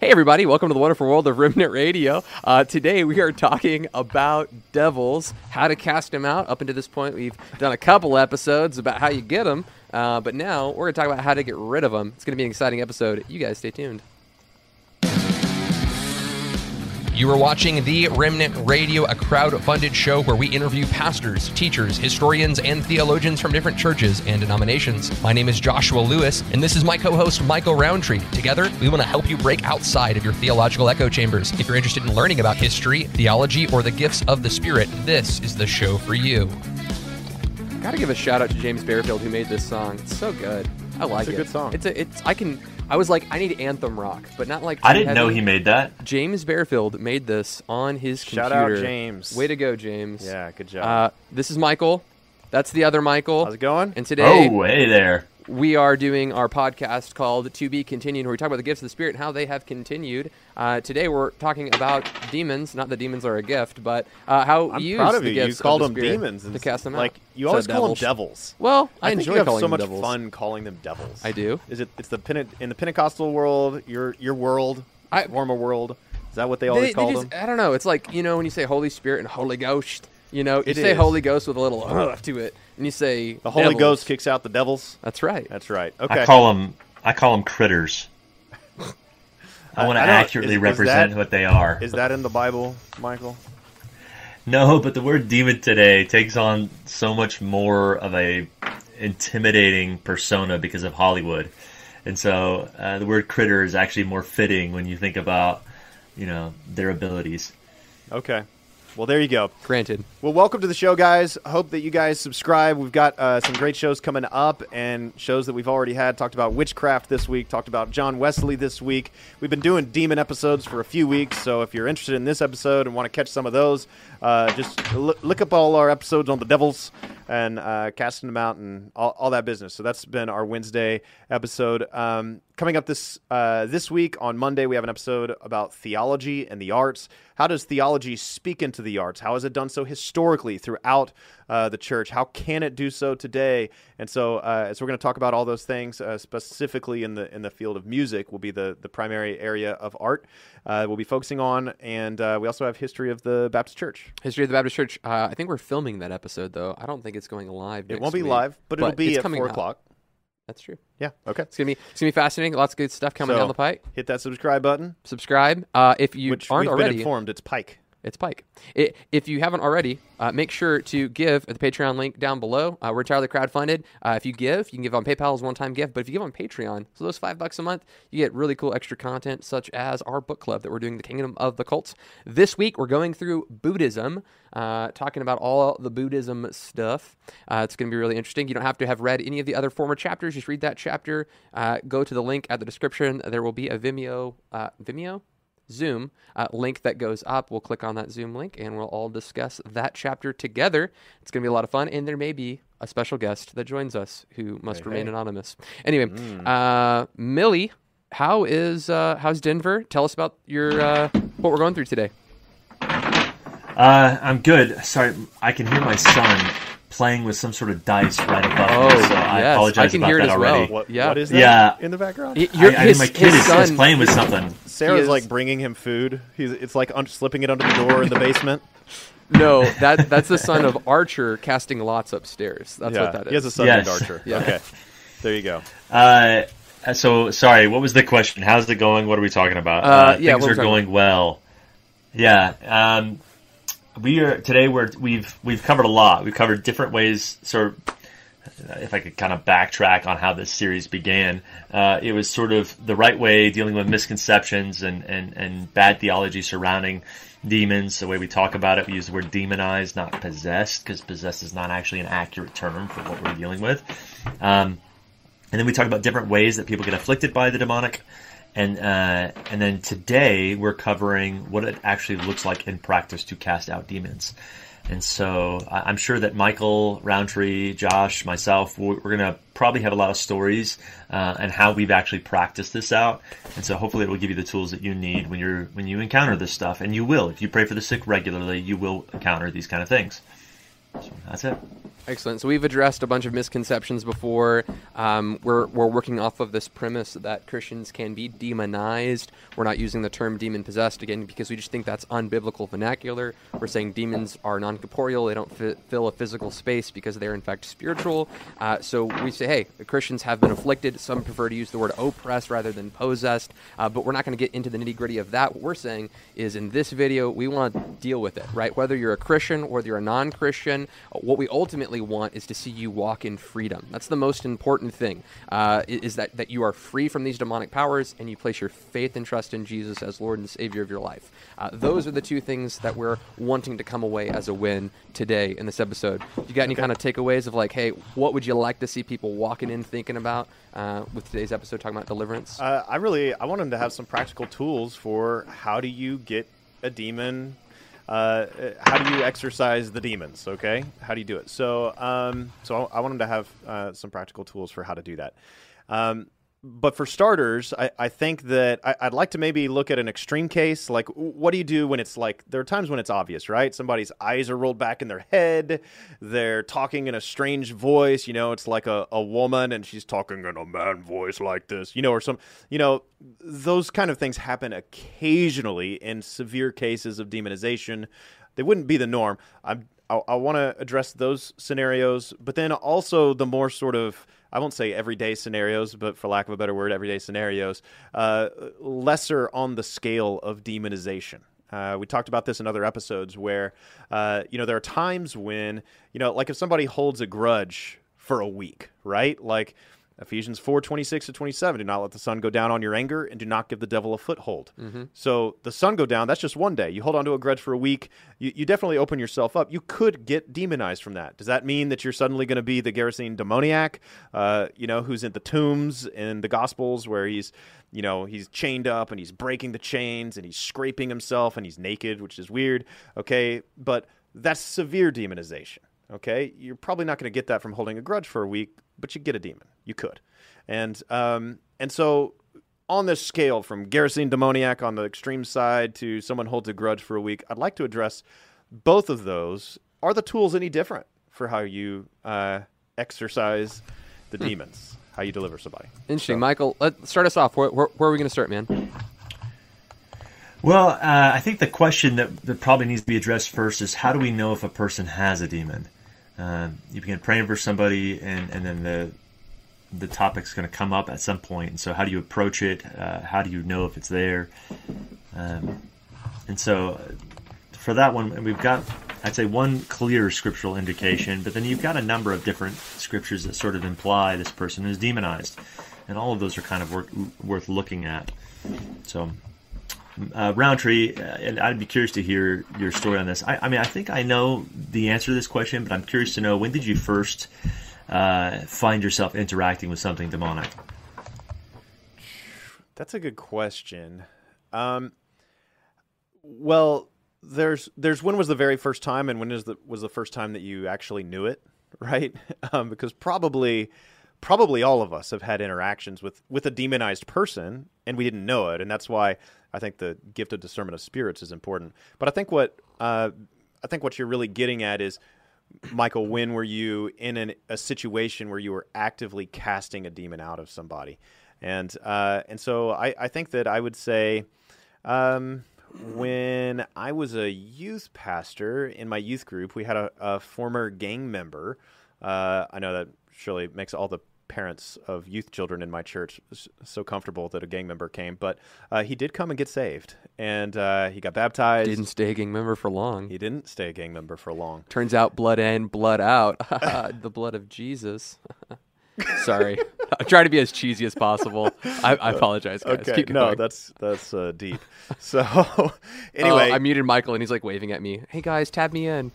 Hey, everybody, welcome to the wonderful world of Remnant Radio. Uh, today we are talking about devils, how to cast them out. Up until this point, we've done a couple episodes about how you get them, uh, but now we're going to talk about how to get rid of them. It's going to be an exciting episode. You guys stay tuned. You are watching the Remnant Radio, a crowd-funded show where we interview pastors, teachers, historians, and theologians from different churches and denominations. My name is Joshua Lewis, and this is my co-host Michael Rowntree. Together, we want to help you break outside of your theological echo chambers. If you're interested in learning about history, theology, or the gifts of the Spirit, this is the show for you. Got to give a shout out to James Bearfield who made this song. It's so good. I like it. It's a it. good song. It's a. It's. I can. I was like, I need anthem rock, but not like. I didn't know he made that. James Bearfield made this on his Shout computer. Shout out, James. Way to go, James. Yeah, good job. Uh, this is Michael. That's the other Michael. How's it going? And today Oh, hey there. We are doing our podcast called To Be Continued, where we talk about the gifts of the Spirit and how they have continued. Uh, today we're talking about demons. Not that demons are a gift, but uh, how I'm we use of the you. You gifts called of them the Spirit demons to and cast them out. Like you So always call devils. them devils. Well, I, I, think enjoy you have calling so them much devils. fun calling them devils. I do. Is it? It's the Pente- in the Pentecostal world, your your world, I- former world. Is that what they They, always they call just, them? I don't know. It's like you know when you say Holy Spirit and Holy Ghost. You know, you It say is. Holy Ghost with a little uh, to it, and you say The Holy devils. Ghost kicks out the devils. That's right. That's right. Okay. I call them. I call them critters. I want to I don't- accurately is- is represent that- what they are. Is that in the Bible, Michael? No, but the word demon today takes on so much more of a intimidating persona because of Hollywood, and so uh, the word critter is actually more fitting when you think about, you know, their abilities. Okay. Well, there you go. Granted. Well, welcome to the show, guys. Hope that you guys subscribe. We've got uh, some great shows coming up and shows that we've already had. Talked about witchcraft this week, talked about John Wesley this week. We've been doing demon episodes for a few weeks, so if you're interested in this episode and want to catch some of those, uh, just l- look up all our episodes on the devils and uh, casting them out and all, all that business. So that's been our Wednesday episode. Um, coming up this uh, this week on Monday, we have an episode about theology and the arts. How does theology speak into the arts? How has it done so historically throughout uh, the church? How can it do so today? And so, uh, so we're going to talk about all those things, uh, specifically in the in the field of music, will be the the primary area of art uh, we'll be focusing on, and uh, we also have history of the Baptist Church. History of the Baptist Church. Uh, I think we're filming that episode though. I don't think it's going live. It won't be week, live, but it'll be at four out. o'clock. That's true. Yeah. Okay. It's gonna be it's gonna be fascinating. Lots of good stuff coming So, down the pike. Hit that subscribe button, Subscribe uh, if you which aren't we've already. been informed it's Pike. It's Pike. I if you haven't already, uh, make sure to give at the Patreon link down below. Uh, we're entirely crowdfunded. Uh, if you give, you can give on PayPal as one-time gift. But if you give on Patreon, so those five bucks a month, you get really cool extra content, such as our book club that we're doing, The Kingdom of the Cults. This week, we're going through Buddhism, uh, talking about all the Buddhism stuff. Uh, it's going to be really interesting. You don't have to have read any of the other former chapters. Just read that chapter. Uh, go to the link at the description. There will be a Vimeo. Vimeo. Zoom uh, link that goes up. We'll click on that Zoom link and we'll all discuss that chapter together. It's going to be a lot of fun, and there may be a special guest that joins us who must Hey, remain hey. anonymous. Anyway, uh, Millie, how is uh, how's Denver? Tell us about your uh, what we're going through today. Uh, I'm good. Sorry, I can hear my son playing with some sort of dice right above Oh, me, so I apologize I can about hear it that as well. already. What, Yeah. what is that Yeah. in the background? Y- I, your- I his- think my kid his is, son- is playing with something. Sarah's is- like bringing him food. He's it's like un- slipping it under the door in the basement. No, that that's the son of Archer casting lots upstairs. That's yeah, what that is. he has a son Yes. named Archer. Yeah. Okay, there you go. Uh, so sorry. What was the question? How's it going? What are we talking about? Uh, yeah, things what are we're talking going well. Yeah. Um, we are today. We're we've we've covered a lot. We've covered different ways. Sort of if I could kind of backtrack on how this series began, uh, it was sort of the right way dealing with misconceptions and, and, and bad theology surrounding demons. The way we talk about it, we use the word demonized, not possessed, because possessed is not actually an accurate term for what we're dealing with. Um, and then we talk about different ways that people get afflicted by the demonic. And uh, and then today we're covering what it actually looks like in practice to cast out demons. And so I'm sure that Michael Rowntree, Josh, myself, we're going to probably have a lot of stories uh, and how we've actually practiced this out. And so hopefully it will give you the tools that you need when you're when you encounter this stuff. And you will, if you pray for the sick regularly, you will encounter these kind of things. So that's it. Excellent. So we've addressed a bunch of misconceptions before. Um, we're, we're working off of this premise that Christians can be demonized. We're not using the term demon possessed again because we just think that's unbiblical vernacular. We're saying demons are non corporeal, they don't fi- fill a physical space because they're in fact spiritual. Uh, so we say, hey, the Christians have been afflicted. Some prefer to use the word oppressed rather than possessed, uh, but we're not going to get into the nitty gritty of that. What we're saying is in this video, we want to deal with it, right? Whether you're a Christian, whether you're a non Christian, what we ultimately want is to see you walk in freedom. That's the most important thing, uh, is that, that you are free from these demonic powers and you place your faith and trust in Jesus as Lord and Savior of your life. Uh, those are the two things that we're wanting to come away as a win today in this episode. You got any kind of takeaways of like, hey, what would you like to see people walking in thinking about uh, with today's episode talking about deliverance? Uh, I really I want them to have some practical tools for how do you get a demon uh, how do you exorcise the demons? Okay, how do you do it? So, um, so I, I want them to have uh, some practical tools for how to do that. Um, but for starters, I, I think that I, would like to maybe look at an extreme case. Like, what do you do when it's like, there are times when it's obvious, right? Somebody's eyes are rolled back in their head. They're talking in a strange voice. You know, it's like a, a woman and she's talking in a man voice like this, you know, or some, you know, those kind of things happen occasionally in severe cases of demonization. They wouldn't be the norm. I'm, I, I want to address those scenarios, but then also the more sort of, I won't say everyday scenarios, but for lack of a better word, everyday scenarios, uh, lesser on the scale of demonization. Uh, we talked about this in other episodes where, uh, you know, there are times when, you know, like if somebody holds a grudge for a week, right? Like, Ephesians 4 26 to 27. Do not let the sun go down on your anger and do not give the devil a foothold. Mm-hmm. So the sun go down, that's just one day. You hold on to a grudge for a week, you, you definitely open yourself up. You could get demonized from that. Does that mean that you're suddenly going to be the Gerasene demoniac, uh, you know, who's in the tombs in the Gospels where he's, you know, he's chained up and he's breaking the chains and he's scraping himself and he's naked, which is weird. Okay. But that's severe demonization. Okay. You're probably not going to get that from holding a grudge for a week but you get a demon. You could, and um, and so on this scale, from Gerasene demoniac on the extreme side to someone holds a grudge for a week, I'd like to address both of those. Are the tools any different for how you uh, exorcise the hmm. demons? How you deliver somebody? Interesting, so. Michael. Let's start us off. Where, where, where are we going to start, man? Well, uh, I think the question that, that probably needs to be addressed first is how do we know if a person has a demon? uh, you begin praying for somebody, and, and then the the topic's going to come up at some point. And so, how do you approach it? Uh, how do you know if it's there? Um, and so, uh, for that one, we've got I'd say one clear scriptural indication, but then you've got a number of different scriptures that sort of imply this person is demonized, and all of those are kind of worth, worth looking at. So uh, Rowntree, uh, and I'd be curious to hear your story on this. I, I, mean, I think I know the answer to this question, but I'm curious to know when did you first uh, find yourself interacting with something demonic? That's a good question. Um, well, there's there's when was the very first time, and when is the was the first time that you actually knew it, right? Um, because probably probably all of us have had interactions with with a demonized person and we didn't know it and that's why I think the gift of discernment of spirits is important. But I think what uh, I think what you're really getting at is, Michael, when were you in an, a situation where you were actively casting a demon out of somebody? And uh, and so I, I think that I would say. Um, when I was a youth pastor in my youth group, we had a, a former gang member. Uh, I know that surely makes all the parents of youth children in my church so comfortable that a gang member came, but uh, he did come and get saved, and uh, he got baptized. Didn't stay a gang member for long. he didn't stay a gang member for long. Turns out blood in, blood out. the blood of Jesus. Sorry. I'm trying to be as cheesy as possible. I, I apologize, guys. Okay, no, that's that's uh, deep. So Oh, anyway, I muted Michael and he's like waving at me. Hey guys, tab me in.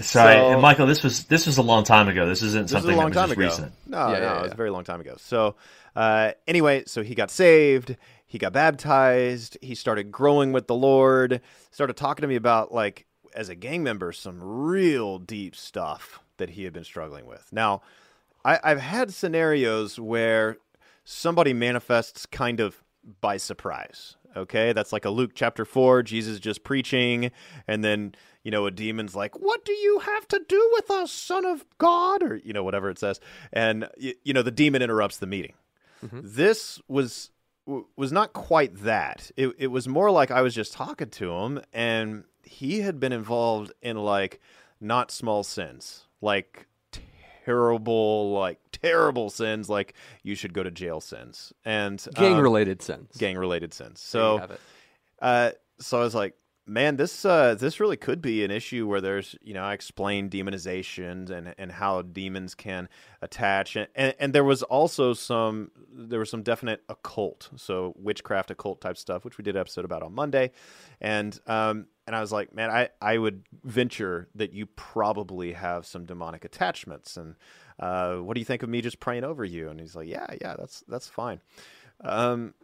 Sorry, So- and Michael, this was this was a long time ago. This isn't this something is a long that time was ago. just recent. No, Yeah, no, yeah, it was yeah. a very long time ago. So uh, anyway, so he got saved. He got baptized. He started growing with the Lord. Started talking to me about like as a gang member some real deep stuff that he had been struggling with. Now, I, I've had scenarios where somebody manifests kind of by surprise. Okay, that's like a Luke chapter four. Jesus just preaching, and then you know a demon's like, "What do you have to do with us, Son of God?" or you know whatever it says, and y- you know the demon interrupts the meeting. This was was not quite that. It it was more like I was just talking to him, and he had been involved in like not small sins, like terrible, like terrible sins, like you should go to jail sins, and Gang um, related sins. gang related sins. So uh, so I was like, man, this uh, this really could be an issue where there's, you know, I explained demonizations and and how demons can attach, and, and and there was also some there was some definite occult, so witchcraft, occult type stuff, which we did episode about on Monday, and um and I was like, man, I I would venture that you probably have some demonic attachments, and uh, what do you think of me just praying over you? And he's like, yeah, yeah, that's that's fine. Um,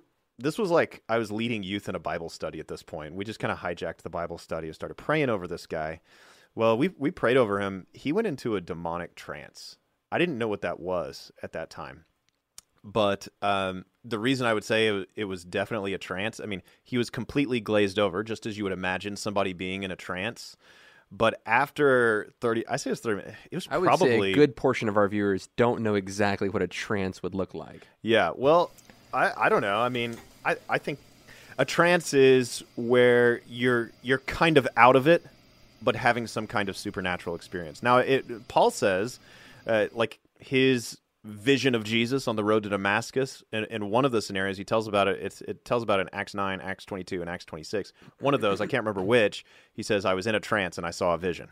this was like I was leading youth in a Bible study at this point. We just kind of hijacked the Bible study and started praying over this guy. Well, we we prayed over him. He went into a demonic trance. I didn't know what that was at that time. But um, the reason I would say it, it was definitely a trance, I mean, he was completely glazed over, just as you would imagine somebody being in a trance. But after 30, I say it was 30 minutes, it was I would probably say a good portion of our viewers don't know exactly what a trance would look like. Yeah, well, I, I don't know. I mean, I, I think a trance is where you're you're kind of out of it, but having some kind of supernatural experience. Now, it Paul says, uh, like his vision of Jesus on the road to Damascus. In, in one of the scenarios, he tells about it. It tells about it in Acts nine, Acts twenty two, and Acts twenty six. One of those, I can't remember which. He says, "I was in a trance and I saw a vision."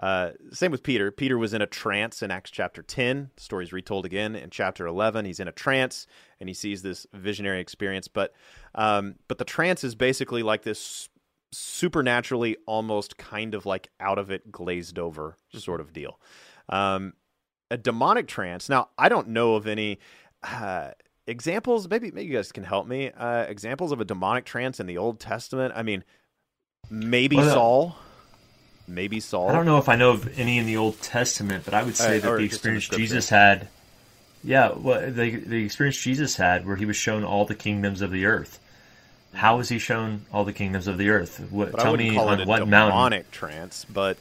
Uh, same with Peter. Peter was in a trance in Acts chapter 10. The story's retold again in chapter 11. He's in a trance and he sees this visionary experience. But um, but the trance is basically like this supernaturally, almost kind of like out of it, glazed over sort of deal. Um, a demonic trance. Now, I don't know of any. Uh, Examples, maybe maybe you guys can help me. Uh, examples of a demonic trance in the Old Testament. I mean, maybe Well, Saul, maybe Saul. I don't know if I know of any in the Old Testament, but I would say Uh, that the just the experience. Jesus had, yeah, well, the the experience Jesus had, where he was shown all the kingdoms of the earth. How was he shown all the kingdoms of the earth? What, tell me call on it a what mountain? demonic trance, but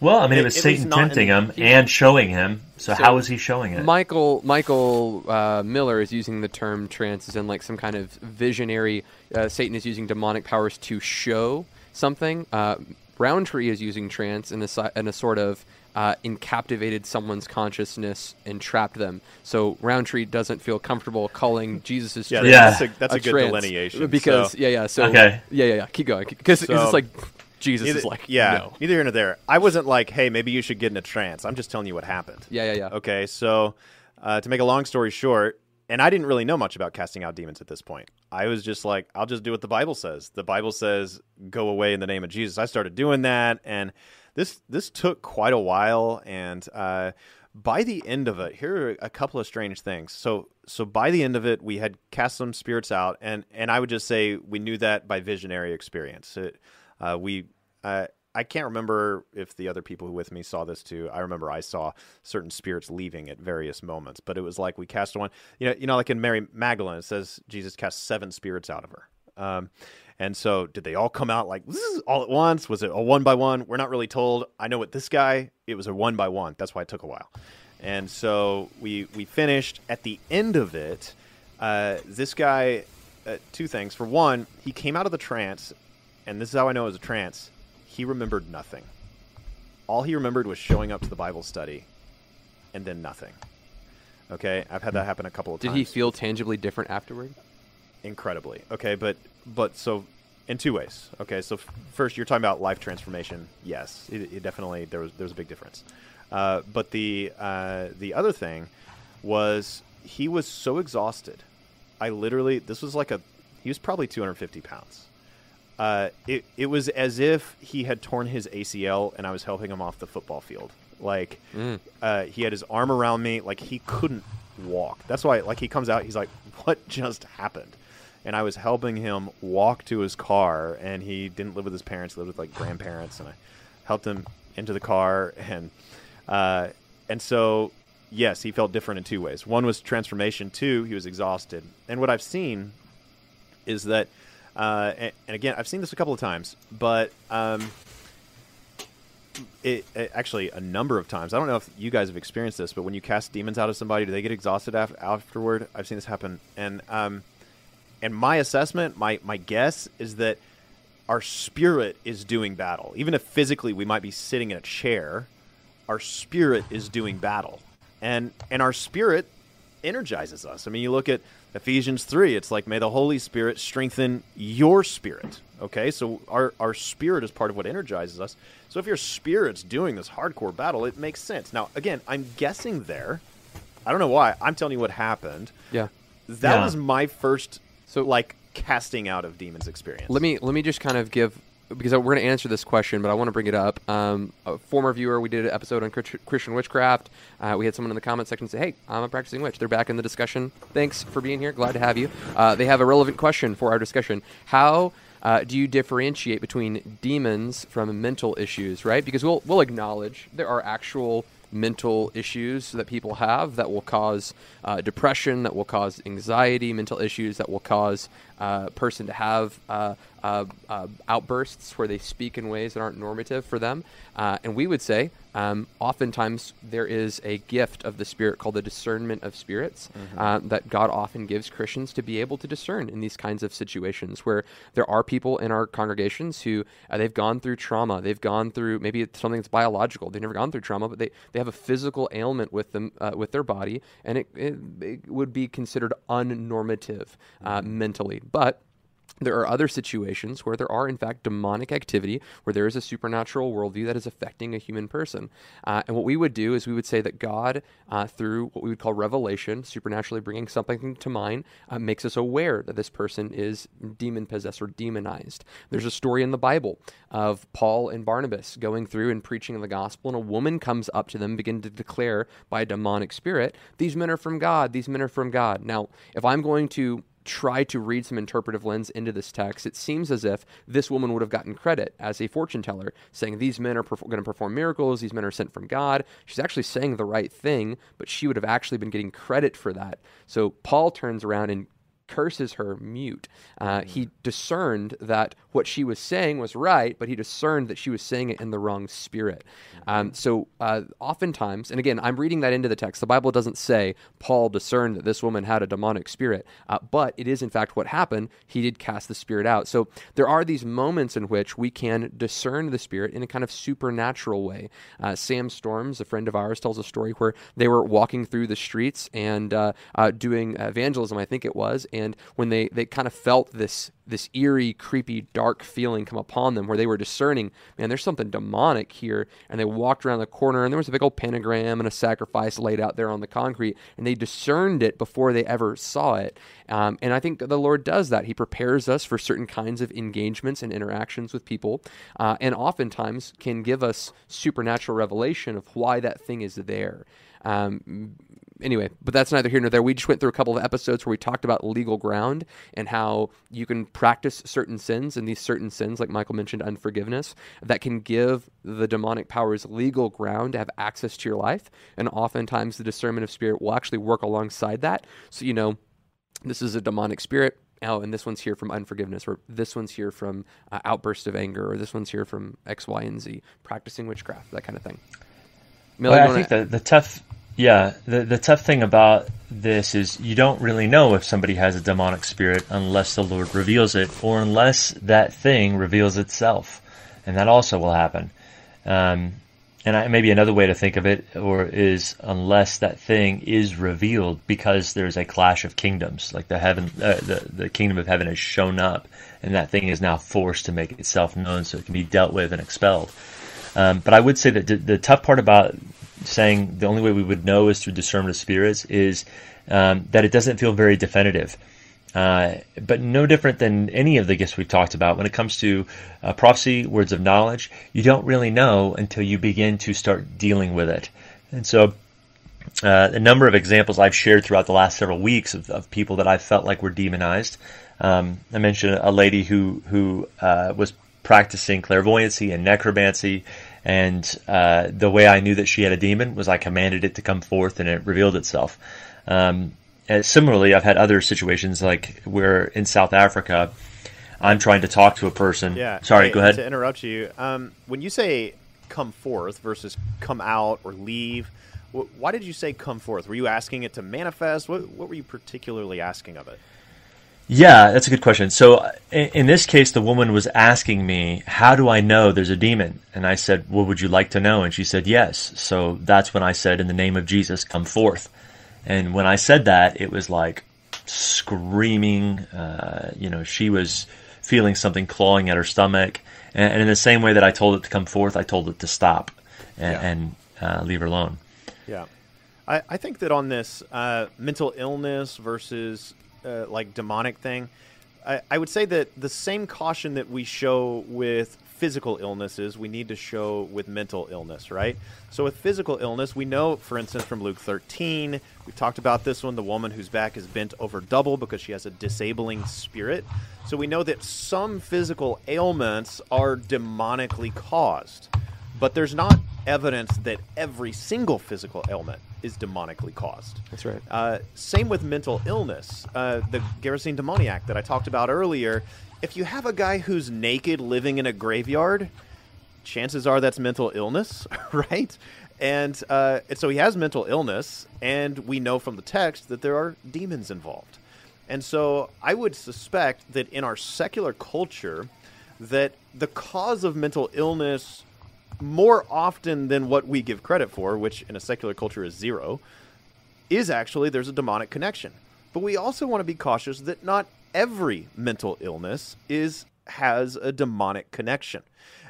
Well, I mean, At- it was at Satan not in- tempting him he- and showing him. So, So how was he showing it? Michael Michael uh, Miller is using the term trance as in like some kind of visionary. Uh, Satan is using demonic powers to show something. Uh, Rowntree is using trance in a in a sort of uh, encaptivated someone's consciousness and trapped them. So Rowntree doesn't feel comfortable calling Jesus' yeah, trance Yeah. that's a, that's a, good trance. delineation. because so, yeah yeah so Okay. yeah yeah yeah keep going because So- it's like Jesus neither, is like yeah, no neither here nor there. I wasn't like, hey, maybe you should get in a trance. I'm just telling you what happened. yeah yeah yeah Okay, so uh, to make a long story short, and I didn't really know much about casting out demons at this point. I was just like, I'll just do what the Bible says. The Bible says, "Go away in the name of Jesus." I started doing that, and this this took quite a while. And uh, by the end of it, here are a couple of strange things. So so by the end of it, we had cast some spirits out, and and I would just say we knew that by visionary experience. It, uh, we uh, I can't remember if the other people with me saw this too. I remember I saw certain spirits leaving at various moments, but it was like we cast one. You know, you know, like in Mary Magdalene, it says Jesus cast seven spirits out of her. Um, and so, did they all come out like all at once? Was it a one by one? We're not really told. I know with this guy, it was a one by one. That's why it took a while. And so we we finished at the end of it. Uh, this guy, uh, two things. For one, he came out of the trance, and this is how I know it was a trance. He remembered nothing. All he remembered was showing up to the Bible study, and then nothing. Okay, I've had that happen a couple of Did times. Did he feel tangibly different afterward? incredibly. Okay, but but so in two ways. Okay, so f- first you're talking about life transformation. Yes, it, it definitely there was there was a big difference. Uh, but the uh, the other thing was he was so exhausted. I literally this was like a he was probably 250 pounds. Uh, it it was as if he had torn his ACL and I was helping him off the football field. Like uh, he had his arm around me, like he couldn't walk. That's why, like he comes out, he's like, "What just happened?" And I was helping him walk to his car, and he didn't live with his parents; he lived with like grandparents, and I helped him into the car, and uh, and so yes, he felt different in two ways. One was transformation. Two, he was exhausted. And what I've seen is that, uh, and, and again, I've seen this a couple of times, but um, it, it- actually a number of times. I don't know if you guys have experienced this, but when you cast demons out of somebody, do they get exhausted af- afterward? I've seen this happen, and um, and my assessment, my my guess is that our spirit is doing battle. Even if physically we might be sitting in a chair, our spirit is doing battle, and and our spirit energizes us. I mean, you look at Ephesians 3, it's like, may the Holy Spirit strengthen your spirit. Okay, so our, our spirit is part of what energizes us. So if your spirit's doing this hardcore battle, it makes sense. Now, again, I'm guessing there. I don't know why. I'm telling you what happened. Yeah. That Yeah. was my first, So- like, casting out of demons experience. Let me let me just kind of give because we're going to answer this question, but I want to bring it up. Um, a former viewer, we did an episode on Christian witchcraft. Uh, we had someone in the comment section say, "Hey, I'm a practicing witch." They're back in the discussion. Thanks for being here. Glad to have you. Uh, they have a relevant question for our discussion. How uh, do you differentiate between demons from mental issues? Right? Because we'll we'll acknowledge there are actual mental issues that people have that will cause uh, depression, that will cause anxiety, mental issues that will cause uh, person to have uh, uh, uh, outbursts where they speak in ways that aren't normative for them. Uh, and we would say, um, oftentimes there is a gift of the Spirit called the discernment of spirits uh, that God often gives Christians to be able to discern in these kinds of situations where there are people in our congregations who uh, they've gone through trauma, they've gone through maybe it's something that's biological, they've never gone through trauma, but they, they have a physical ailment with them uh, with their body, and it, it, it would be considered unnormative uh, mentally, but there are other situations where there are, in fact, demonic activity, where there is a supernatural worldview that is affecting a human person. Uh, and what we would do is we would say that God, uh, through what we would call revelation, supernaturally bringing something to mind, uh, makes us aware that this person is demon possessed or demonized. There's a story in the Bible of Paul and Barnabas going through and preaching the gospel, and a woman comes up to them, begin to declare by a demonic spirit, These men are from God, these men are from God. Now, if I'm going to try to read some interpretive lens into this text, it seems as if this woman would have gotten credit as a fortune teller, saying these men are perf- going to perform miracles, these men are sent from God. She's actually saying the right thing, but she would have actually been getting credit for that. So Paul turns around and curses her mute. Uh, he discerned that what she was saying was right, but he discerned that she was saying it in the wrong spirit. Um, so, uh, oftentimes, and again, I'm reading that into the text. The Bible doesn't say Paul discerned that this woman had a demonic spirit, uh, but it is in fact what happened. He did cast the spirit out. So, there are these moments in which we can discern the spirit in a kind of supernatural way. Uh, Sam Storms, a friend of ours, tells a story where they were walking through the streets and uh, uh, doing evangelism, I think it was, and when they, they kind of felt this this eerie, creepy, dark feeling come upon them where they were discerning, man, there's something demonic here. And they walked around the corner and there was a big old pentagram and a sacrifice laid out there on the concrete. And they discerned it before they ever saw it. Um, and I think the Lord does that. He prepares us for certain kinds of engagements and interactions with people, uh, and oftentimes can give us supernatural revelation of why that thing is there. Um, anyway, but that's neither here nor there. We just went through a couple of episodes where we talked about legal ground and how you can practice certain sins, and these certain sins, like Michael mentioned, unforgiveness, that can give the demonic powers legal ground to have access to your life. And oftentimes, the discernment of spirit will actually work alongside that. So, you know, this is a demonic spirit. Oh, and this one's here from unforgiveness, or this one's here from uh, outburst of anger, or this one's here from X, Y, and Z, practicing witchcraft, that kind of thing. Millie, Well, I think the, the tough, yeah, the, the tough thing about this is you don't really know if somebody has a demonic spirit unless the Lord reveals it, or unless that thing reveals itself, and that also will happen. Um, and I, maybe another way to think of it, or is unless that thing is revealed, because there's a clash of kingdoms, like the heaven, uh, the the kingdom of heaven has shown up, and that thing is now forced to make itself known, so it can be dealt with and expelled. Um, but I would say that the, the, tough part about saying the only way we would know is through discernment of spirits is um, that it doesn't feel very definitive. Uh, but no different than any of the gifts we've talked about. When it comes to uh, prophecy, words of knowledge, you don't really know until you begin to start dealing with it. And so, uh, a number of examples I've shared throughout the last several weeks of, of people that I felt like were demonized. Um, I mentioned a lady who who uh, was practicing clairvoyancy and necromancy, and uh, the way I knew that she had a demon was I commanded it to come forth, and it revealed itself. Um, and similarly, I've had other situations like where in South Africa, I'm trying to talk to a person. Yeah. Sorry, Hey, go ahead. To interrupt you, um, when you say come forth versus come out or leave, wh- why did you say come forth? Were you asking it to manifest? What, what were you particularly asking of it? Yeah, that's a good question. So in, in this case, the woman was asking me, "How do I know there's a demon?" And I said, "Well, would you like to know?" And she said, "Yes." So that's when I said, "In the name of Jesus, come forth." And when I said that, it was like screaming. Uh, you know, she was feeling something clawing at her stomach. And, and in the same way that I told it to come forth, I told it to stop and, Yeah. and uh, leave her alone. Yeah. I, I think that on this uh, mental illness versus uh, like demonic thing, I, I would say that the same caution that we show with physical illnesses, we need to show with mental illness, right? So with physical illness, we know, for instance, from Luke 13, we talked about this one, the woman whose back is bent over double because she has a disabling spirit. So we know that some physical ailments are demonically caused. But there's not evidence that every single physical ailment is demonically caused. That's right. Uh, same with mental illness. Uh, the Gerasene demoniac that I talked about earlier. If you have a guy who's naked living in a graveyard, chances are that's mental illness, right? And, uh, and so he has mental illness, and we know from the text that there are demons involved. And so I would suspect that in our secular culture, that the cause of mental illness more often than what we give credit for, which in a secular culture is zero, is actually there's a demonic connection. But we also want to be cautious that not every mental illness is has a demonic connection.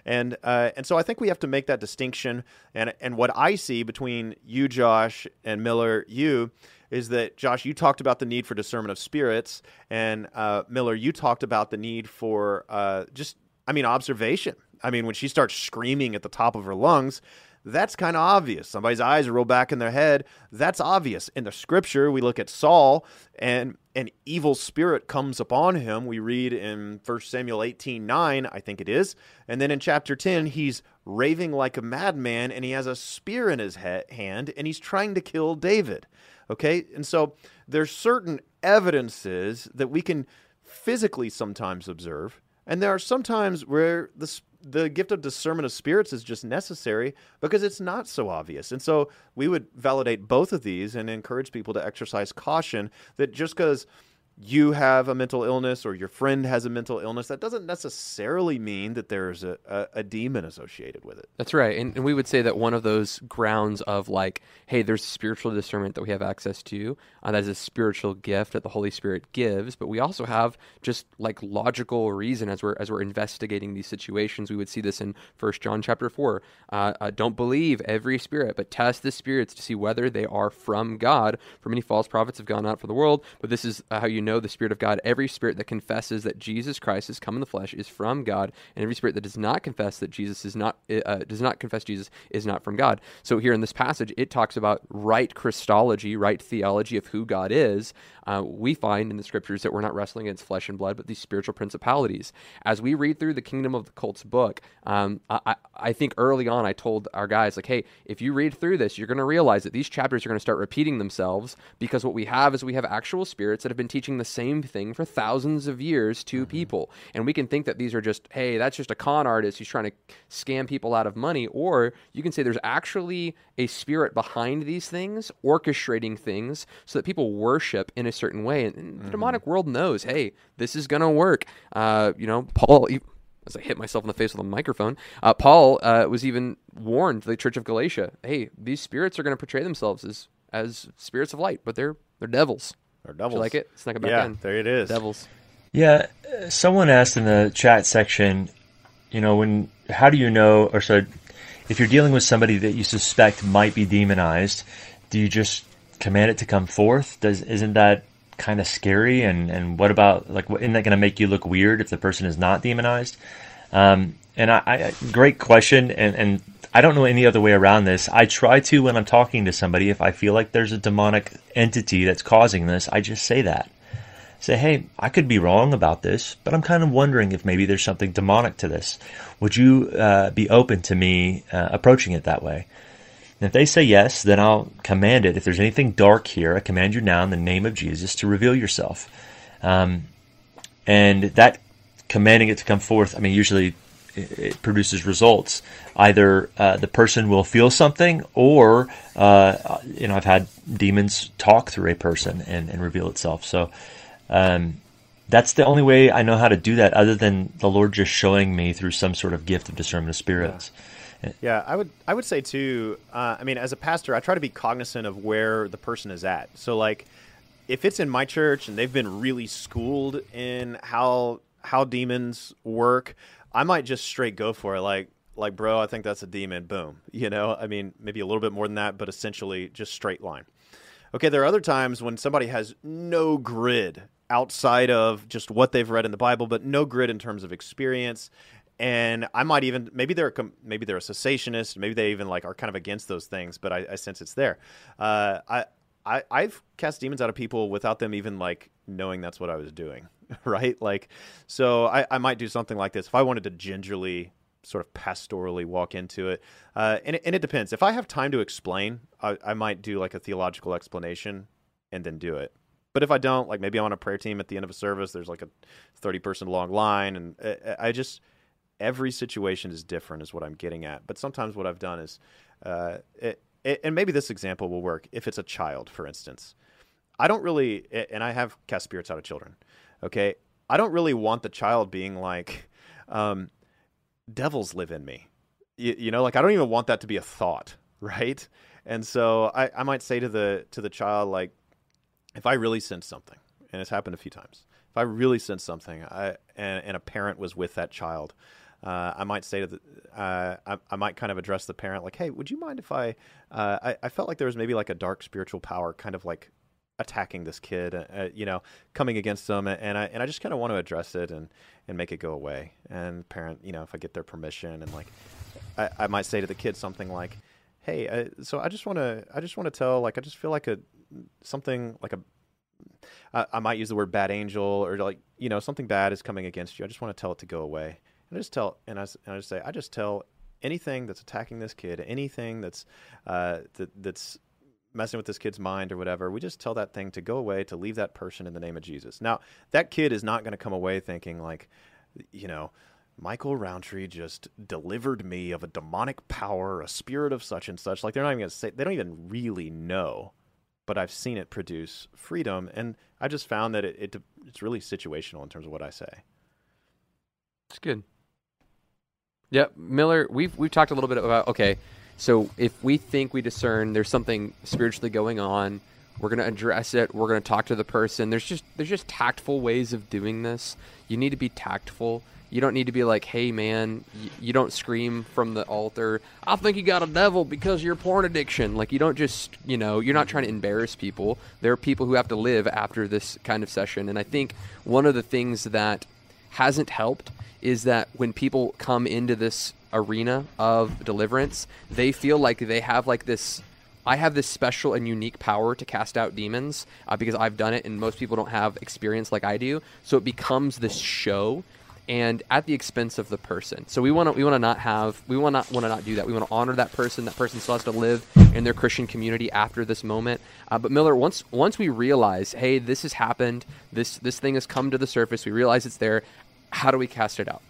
And uh, and so I think we have to make that distinction. And and what I see between you, Josh, and Miller, you, is that Josh, you talked about the need for discernment of spirits, and uh, Miller, you talked about the need for uh, just, I mean, observation. I mean, when she starts screaming at the top of her lungs, that's kind of obvious. Somebody's eyes roll back in their head. That's obvious. In the scripture, we look at Saul and an evil spirit comes upon him. We read in 1 Samuel 18 9, I think it is. And then in chapter 10, he's raving like a madman and he has a spear in his he- hand and he's trying to kill David. Okay? And so there's certain evidences that we can physically sometimes observe. And there are sometimes where the the gift of discernment of spirits is just necessary because it's not so obvious. And so we would validate both of these and encourage people to exercise caution that just because you have a mental illness or your friend has a mental illness, that doesn't necessarily mean that there's a, a, a demon associated with it. That's right. And, and we would say that one of those grounds of like, hey, there's spiritual discernment that we have access to. Uh, that is a spiritual gift that the Holy Spirit gives. But we also have just like logical reason as we're as we're investigating these situations. We would see this in First John chapter four. Uh, uh, don't believe every spirit, but test the spirits to see whether they are from God. For many false prophets have gone out for the world. But this is uh, how you know the Spirit of God. Every spirit that confesses that Jesus Christ has come in the flesh is from God, and every spirit that does not confess that Jesus is not uh, does not confess Jesus is not from God. So here in this passage, it talks about right Christology, right theology of who God is. Uh, we find in the scriptures that we're not wrestling against flesh and blood, but these spiritual principalities. As we read through the Kingdom of the Cults book, um, I, I- I think early on I told our guys like, hey, if you read through this, you're going to realize that these chapters are going to start repeating themselves because what we have is we have actual spirits that have been teaching the same thing for thousands of years to people, and we can think that these are just, hey, that's just a con artist who's trying to scam people out of money, or you can say there's actually a spirit behind these things, orchestrating things so that people worship in a certain way, and, and the demonic world knows, hey, this is going to work. Uh, you know, Paul. as I hit myself in the face with a microphone, uh, Paul uh, was even warned the Church of Galatia, "Hey, these spirits are going to portray themselves as as spirits of light, but they're they're devils." Or Did doubles. you like it? Snuck it back Yeah, in. there it is. Devils. Yeah, uh, someone asked in the chat section, you know, when how do you know, or so, if you're dealing with somebody that you suspect might be demonized, do you just command it to come forth? Does isn't that kind of scary? And and what about like, what, isn't that going to make you look weird if the person is not demonized? Um, and I, I, great question, and and I don't know any other way around this. I try to when I'm talking to somebody, if I feel like there's a demonic entity that's causing this, I just say that say, hey, I could be wrong about this, but I'm kind of wondering if maybe there's something demonic to this. Would you uh, be open to me uh, approaching it that way? And if they say yes, then I'll command it. If there's anything dark here, I command you now in the name of Jesus to reveal yourself. Um, and that commanding it to come forth, I mean, usually it, produces results. Either uh, the person will feel something, or uh, you know, I've had demons talk through a person and, and reveal itself. So um, that's the only way I know how to do that, other than the Lord just showing me through some sort of gift of discernment of spirits. Yeah, I would I would say too. Uh, I mean, as a pastor, I try to be cognizant of where the person is at. So like, if it's in my church and they've been really schooled in how how demons work, I might just straight go for it. Like like, bro, I think that's a demon. Boom. You know, I mean, maybe a little bit more than that, but essentially just straight line. Okay, there are other times when somebody has no grid outside of just what they've read in the Bible, but no grid in terms of experience. And I might even maybe they're maybe they're a cessationist, maybe they even like are kind of against those things, but I, I sense it's there. Uh, I, I I've cast demons out of people without them even like knowing that's what I was doing, right? Like, so I, I might do something like this if I wanted to gingerly sort of pastorally walk into it. Uh, and, it and it depends. If I have time to explain, I, I might do like a theological explanation and then do it. But if I don't, like maybe I'm on a prayer team at the end of a service, there's like a 30 person long line. And I, I just, every situation is different, is what I'm getting at. But sometimes what I've done is, uh, it, it, and maybe this example will work if it's a child, for instance. I don't really, and I have cast spirits out of children. Okay. I don't really want the child being like, um, devils live in me. You, you, know, like I don't even want that to be a thought, right? And so I, I might say to the to the child, like, if I really sense something, and it's happened a few times, if I really sense something, I and, and a parent was with that child, uh, I might say to the, uh, I, I, might kind of address the parent, like, hey, would you mind if I, uh, I, I felt like there was maybe like a dark spiritual power, kind of like attacking this kid, uh, you know, coming against them, and I and I just kind of want to address it and and make it go away. And parent, you know, if I get their permission, and like, I, I might say to the kid something like, "Hey, uh, so I just want to I just want to tell, like, I just feel like a something like a I, I might use the word bad angel or like you know something bad is coming against you. I just want to tell it to go away." I just tell, and I, and I just say, I just tell anything that's attacking this kid, anything that's uh, that, that's messing with this kid's mind or whatever, we just tell that thing to go away, to leave that person in the name of Jesus. Now, that kid is not going to come away thinking like, you know, Michael Rowntree just delivered me of a demonic power, a spirit of such and such. Like they're not even going to say, they don't even really know, but I've seen it produce freedom, and I just found that it, it it's really situational in terms of what I say. It's good. Yeah, Miller, we've we've talked a little bit about okay, so if we think we discern there's something spiritually going on, we're going to address it. We're going to talk to the person. There's just there's just tactful ways of doing this. You need to be tactful. You don't need to be like, "Hey man, you, you don't scream from the altar. I think you got a devil because your porn addiction." Like you don't just, you know, you're not trying to embarrass people. There are people who have to live after this kind of session, and I think one of the things that hasn't helped is that when people come into this arena of deliverance, they feel like they have like this. I have this special and unique power to cast out demons uh, because I've done it, and most people don't have experience like I do. So it becomes this show, and at the expense of the person. So we want to we want to not have we want not want to not do that. We want to honor that person. That person still has to live in their Christian community after this moment. Uh, but Miller, once once we realize, hey, this has happened. This this thing has come to the surface. We realize it's there. How do we cast it out?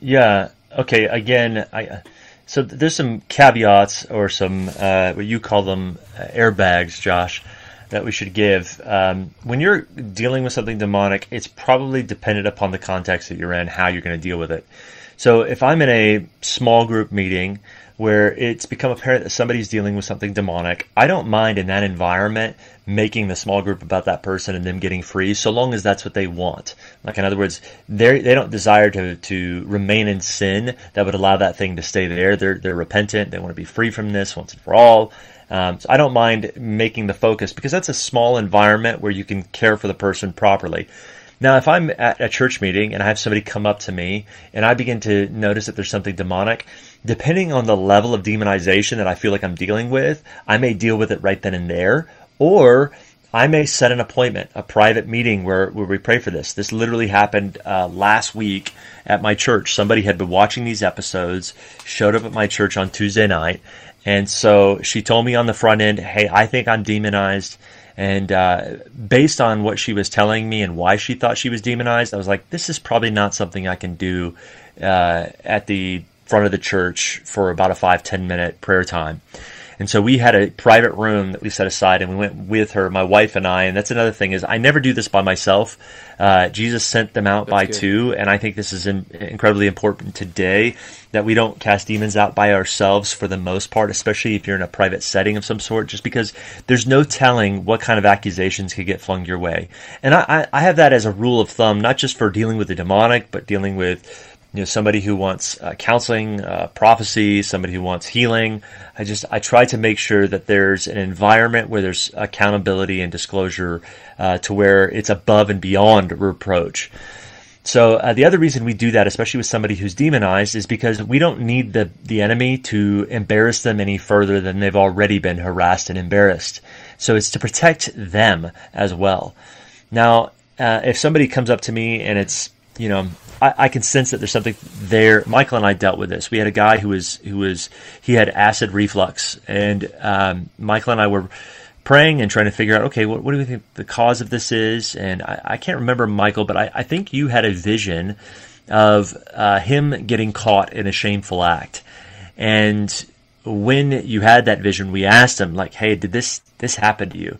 Yeah. Okay. Again, I so there's some caveats or some uh, what you call them uh, airbags, Josh. that we should give. Um, when you're dealing with something demonic, it's probably dependent upon the context that you're in, how you're going to deal with it. So if I'm in a small group meeting where it's become apparent that somebody's dealing with something demonic, I don't mind in that environment making the small group about that person and them getting free, so long as that's what they want. Like in other words, they they don't desire to to remain in sin that would allow that thing to stay there. They're they're repentant. They want to be free from this once and for all. Um, so I don't mind making the focus because that's a small environment where you can care for the person properly. Now, if I'm at a church meeting and I have somebody come up to me and I begin to notice that there's something demonic, depending on the level of demonization that I feel like I'm dealing with, I may deal with it right then and there, or I may set an appointment, a private meeting where, where we pray for this. This literally happened uh, last week at my church. Somebody had been watching these episodes, showed up at my church on Tuesday night, and so she told me on the front end, hey, I think I'm demonized. And uh, based on what she was telling me and why she thought she was demonized, I was like, this is probably not something I can do uh, at the front of the church for about a five ten minute prayer time. And so we had a private room that we set aside, and we went with her, my wife and I. And that's another thing is I never do this by myself. Uh, Jesus sent them out That's by good. two, and I think this is in, incredibly important today that we don't cast demons out by ourselves for the most part, especially if you're in a private setting of some sort, just because there's no telling what kind of accusations could get flung your way. And I, I, I have that as a rule of thumb, not just for dealing with the demonic, but dealing with you know somebody who wants uh, counseling, uh, prophecy, somebody who wants healing. I just I try to make sure that there's an environment where there's accountability and disclosure uh, to where it's above and beyond reproach. So uh, the other reason we do that, especially with somebody who's demonized, is because we don't need the the enemy to embarrass them any further than they've already been harassed and embarrassed. So it's to protect them as well. Now, uh, if somebody comes up to me and it's you know I, I can sense that there's something there. Michael and I dealt with this. We had a guy who was who was he had acid reflux, and um, Michael and I were praying and trying to figure out okay what, what do we think the cause of this is and i, I can't remember michael but I, I think you had a vision of uh, him getting caught in a shameful act and when you had that vision we asked him like hey did this this happen to you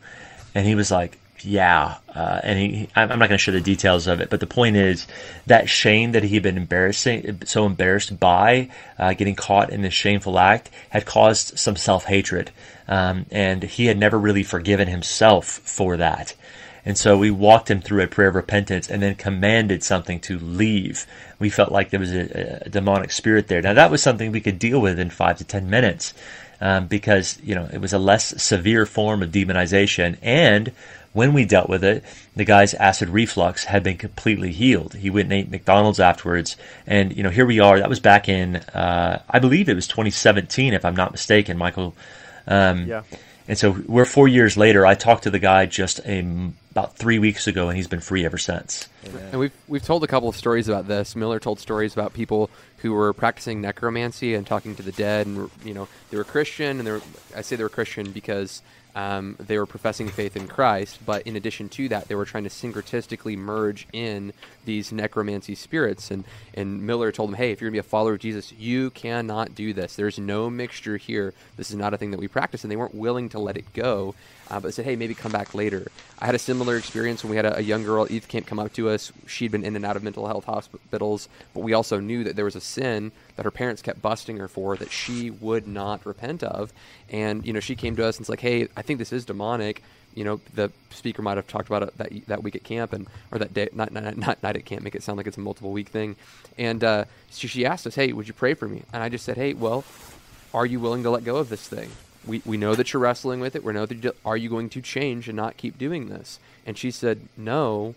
and he was like yeah uh, and he i'm not going to share the details of it but the point is that shame that he had been embarrassing so embarrassed by uh, getting caught in this shameful act had caused some self-hatred um, and he had never really forgiven himself for that and so we walked him through a prayer of repentance and then commanded something to leave. We felt like there was a, a demonic spirit there. Now that was something we could deal with in five to ten minutes um, because you know it was a less severe form of demonization. And when we dealt with it, the guy's acid reflux had been completely healed. He went and ate McDonald's afterwards, and you know here we are. That was back in uh, I believe it was 2017, if I'm not mistaken, Michael. Um, Yeah. and so we're four years later. I talked to the guy just a, about three weeks ago, and he's been free ever since. And we've we've told a couple of stories about this. Miller told stories about people who were practicing necromancy and talking to the dead, and you know they were Christian, and they were I say they were Christian because um, they were professing faith in Christ, but in addition to that, they were trying to syncretistically merge in these necromancy spirits. And and Miller told them, hey, if you're gonna be a follower of Jesus, you cannot do this. There's no mixture here. This is not a thing that we practice, and they weren't willing to let it go. Uh, but said, hey, maybe come back later. I had a similar experience when we had a, a young girl youth camp come up to us. She'd been in and out of mental health hospitals, but we also knew that there was a sin that her parents kept busting her for that she would not repent of. And you know, she came to us and was like, hey, I think this is demonic. You know, the speaker might have talked about it that that week at camp and or that day, not not, not night at camp, make it sound like it's a multiple week thing. And uh, so she asked us, hey, would you pray for me? And I just said, hey, well, are you willing to let go of this thing? We, we know that you're wrestling with it. We know that you, are you going to change and not keep doing this? And she said, no,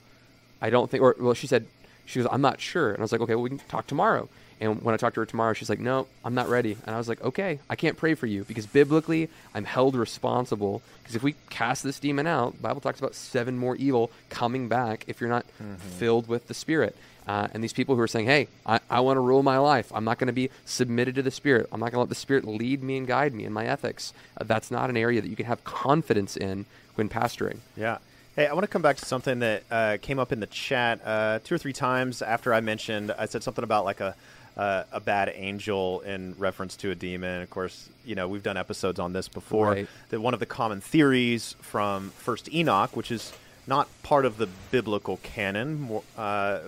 I don't think. Or well, she said, she goes, I'm not sure. And I was like, okay, well, we can talk tomorrow. And when I talked to her tomorrow, she's like, no, I'm not ready. And I was like, okay, I can't pray for you because biblically, I'm held responsible. Because if we cast this demon out, the Bible talks about seven more evil coming back if you're not mm-hmm. filled with the Spirit. Uh, and these people who are saying, hey, I, I want to rule my life. I'm not going to be submitted to the Spirit. I'm not going to let the Spirit lead me and guide me in my ethics. Uh, that's not an area that you can have confidence in when pastoring. Yeah. Hey, I want to come back to something that uh, came up in the chat uh, two or three times after I mentioned. I said something about like a uh, a bad angel in reference to a demon. Of course, you know we've done episodes on this before. Right. That one of the common theories from First Enoch, which is not part of the biblical canon, more, uh,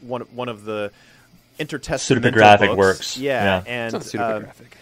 one one of the intertestamental Pseudographic books. works. Yeah, Yeah. and It's not um, pseudographic.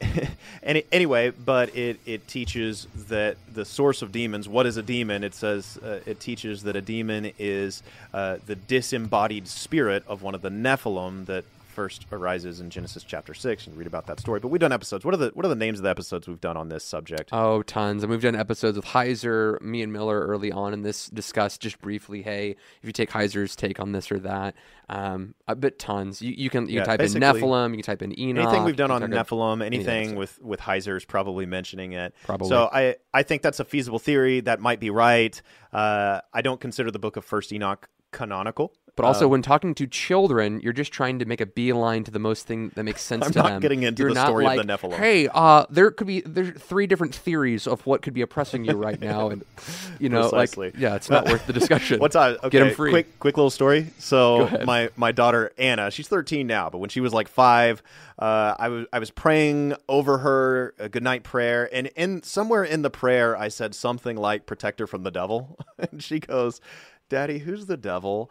any, anyway, but it, it teaches that the source of demons. What is a demon? It says uh, it teaches that a demon is uh, the disembodied spirit of one of the Nephilim that first arises in Genesis chapter six. And read about that story. But we've done episodes. What are the what are the names of the episodes we've done on this subject? Oh, tons. And we've done episodes with Heiser, me and Miller early on in this discussed just briefly, hey, if you take Heiser's take on this or that. Um, uh, but tons. You, you can you Yeah, can type in Nephilim, you can type in Enoch. Anything we've done on can type in- Nephilim, anything with with Heiser's probably mentioning it. Probably. So I I think that's a feasible theory. That might be right. Uh, I don't consider the Book of First Enoch canonical. But also, Um, when talking to children, you're just trying to make a beeline to the most thing that makes sense I'm to not them. getting into You're the story of the Nephilim. Hey, uh, there could be there's three different theories of what could be oppressing you right now, and you know, Precisely. like, yeah, it's not worth the discussion. What's I okay? Get 'em free. Quick, quick little story. So my my daughter Anna, she's 13 now, but when she was like five, uh, I was I was praying over her a goodnight prayer, and in somewhere in the prayer, I said something like "protect her from the devil," and she goes, "Daddy, who's the devil?"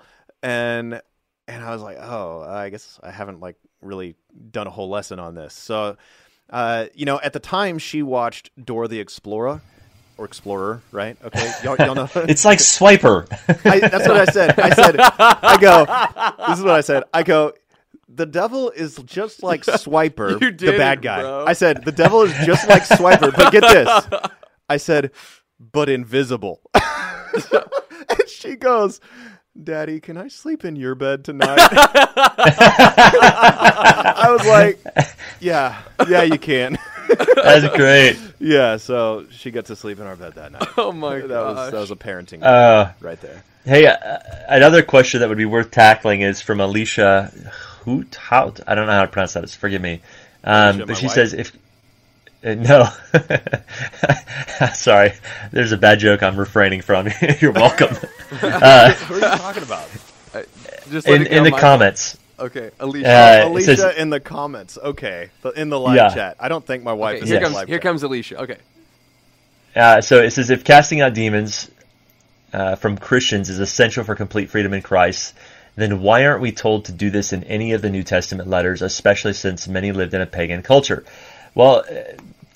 And and I was like, "Oh, I guess I haven't like really done a whole lesson on this." So, uh, you know, at the time, she watched Dora the Explorer. Or Explorer, right? Okay, y'all, y'all know. It's like Swiper. I, that's what I said. I said, I go, this is what I said. I go, the devil is just like Swiper, You the did bad it, guy. bro. I said, the devil is just like Swiper, but get this. I said, but invisible. and she goes, Daddy, can I sleep in your bed tonight? I was like, yeah, yeah, you can. That's great. yeah, so she got to sleep in our bed that night. oh my That was, that was a parenting Uh, right there. hey, uh, another question that would be worth tackling is from Alicia Hoot. Hout. I don't know how to pronounce that. Forgive me. Um, Alicia, but she wife? says if no, sorry, there's a bad joke I'm refraining from. You're welcome. Uh, Who are you talking about? just in in the my- comments, Okay, Alicia. Uh, Alicia says- in the comments. Okay, in the live Yeah. chat. I don't think my wife okay, is here comes live here chat. comes Alicia. Okay. Uh, so it says if casting out demons uh, from Christians is essential for complete freedom in Christ, then why aren't we told to do this in any of the New Testament letters, especially since many lived in a pagan culture? Well, uh,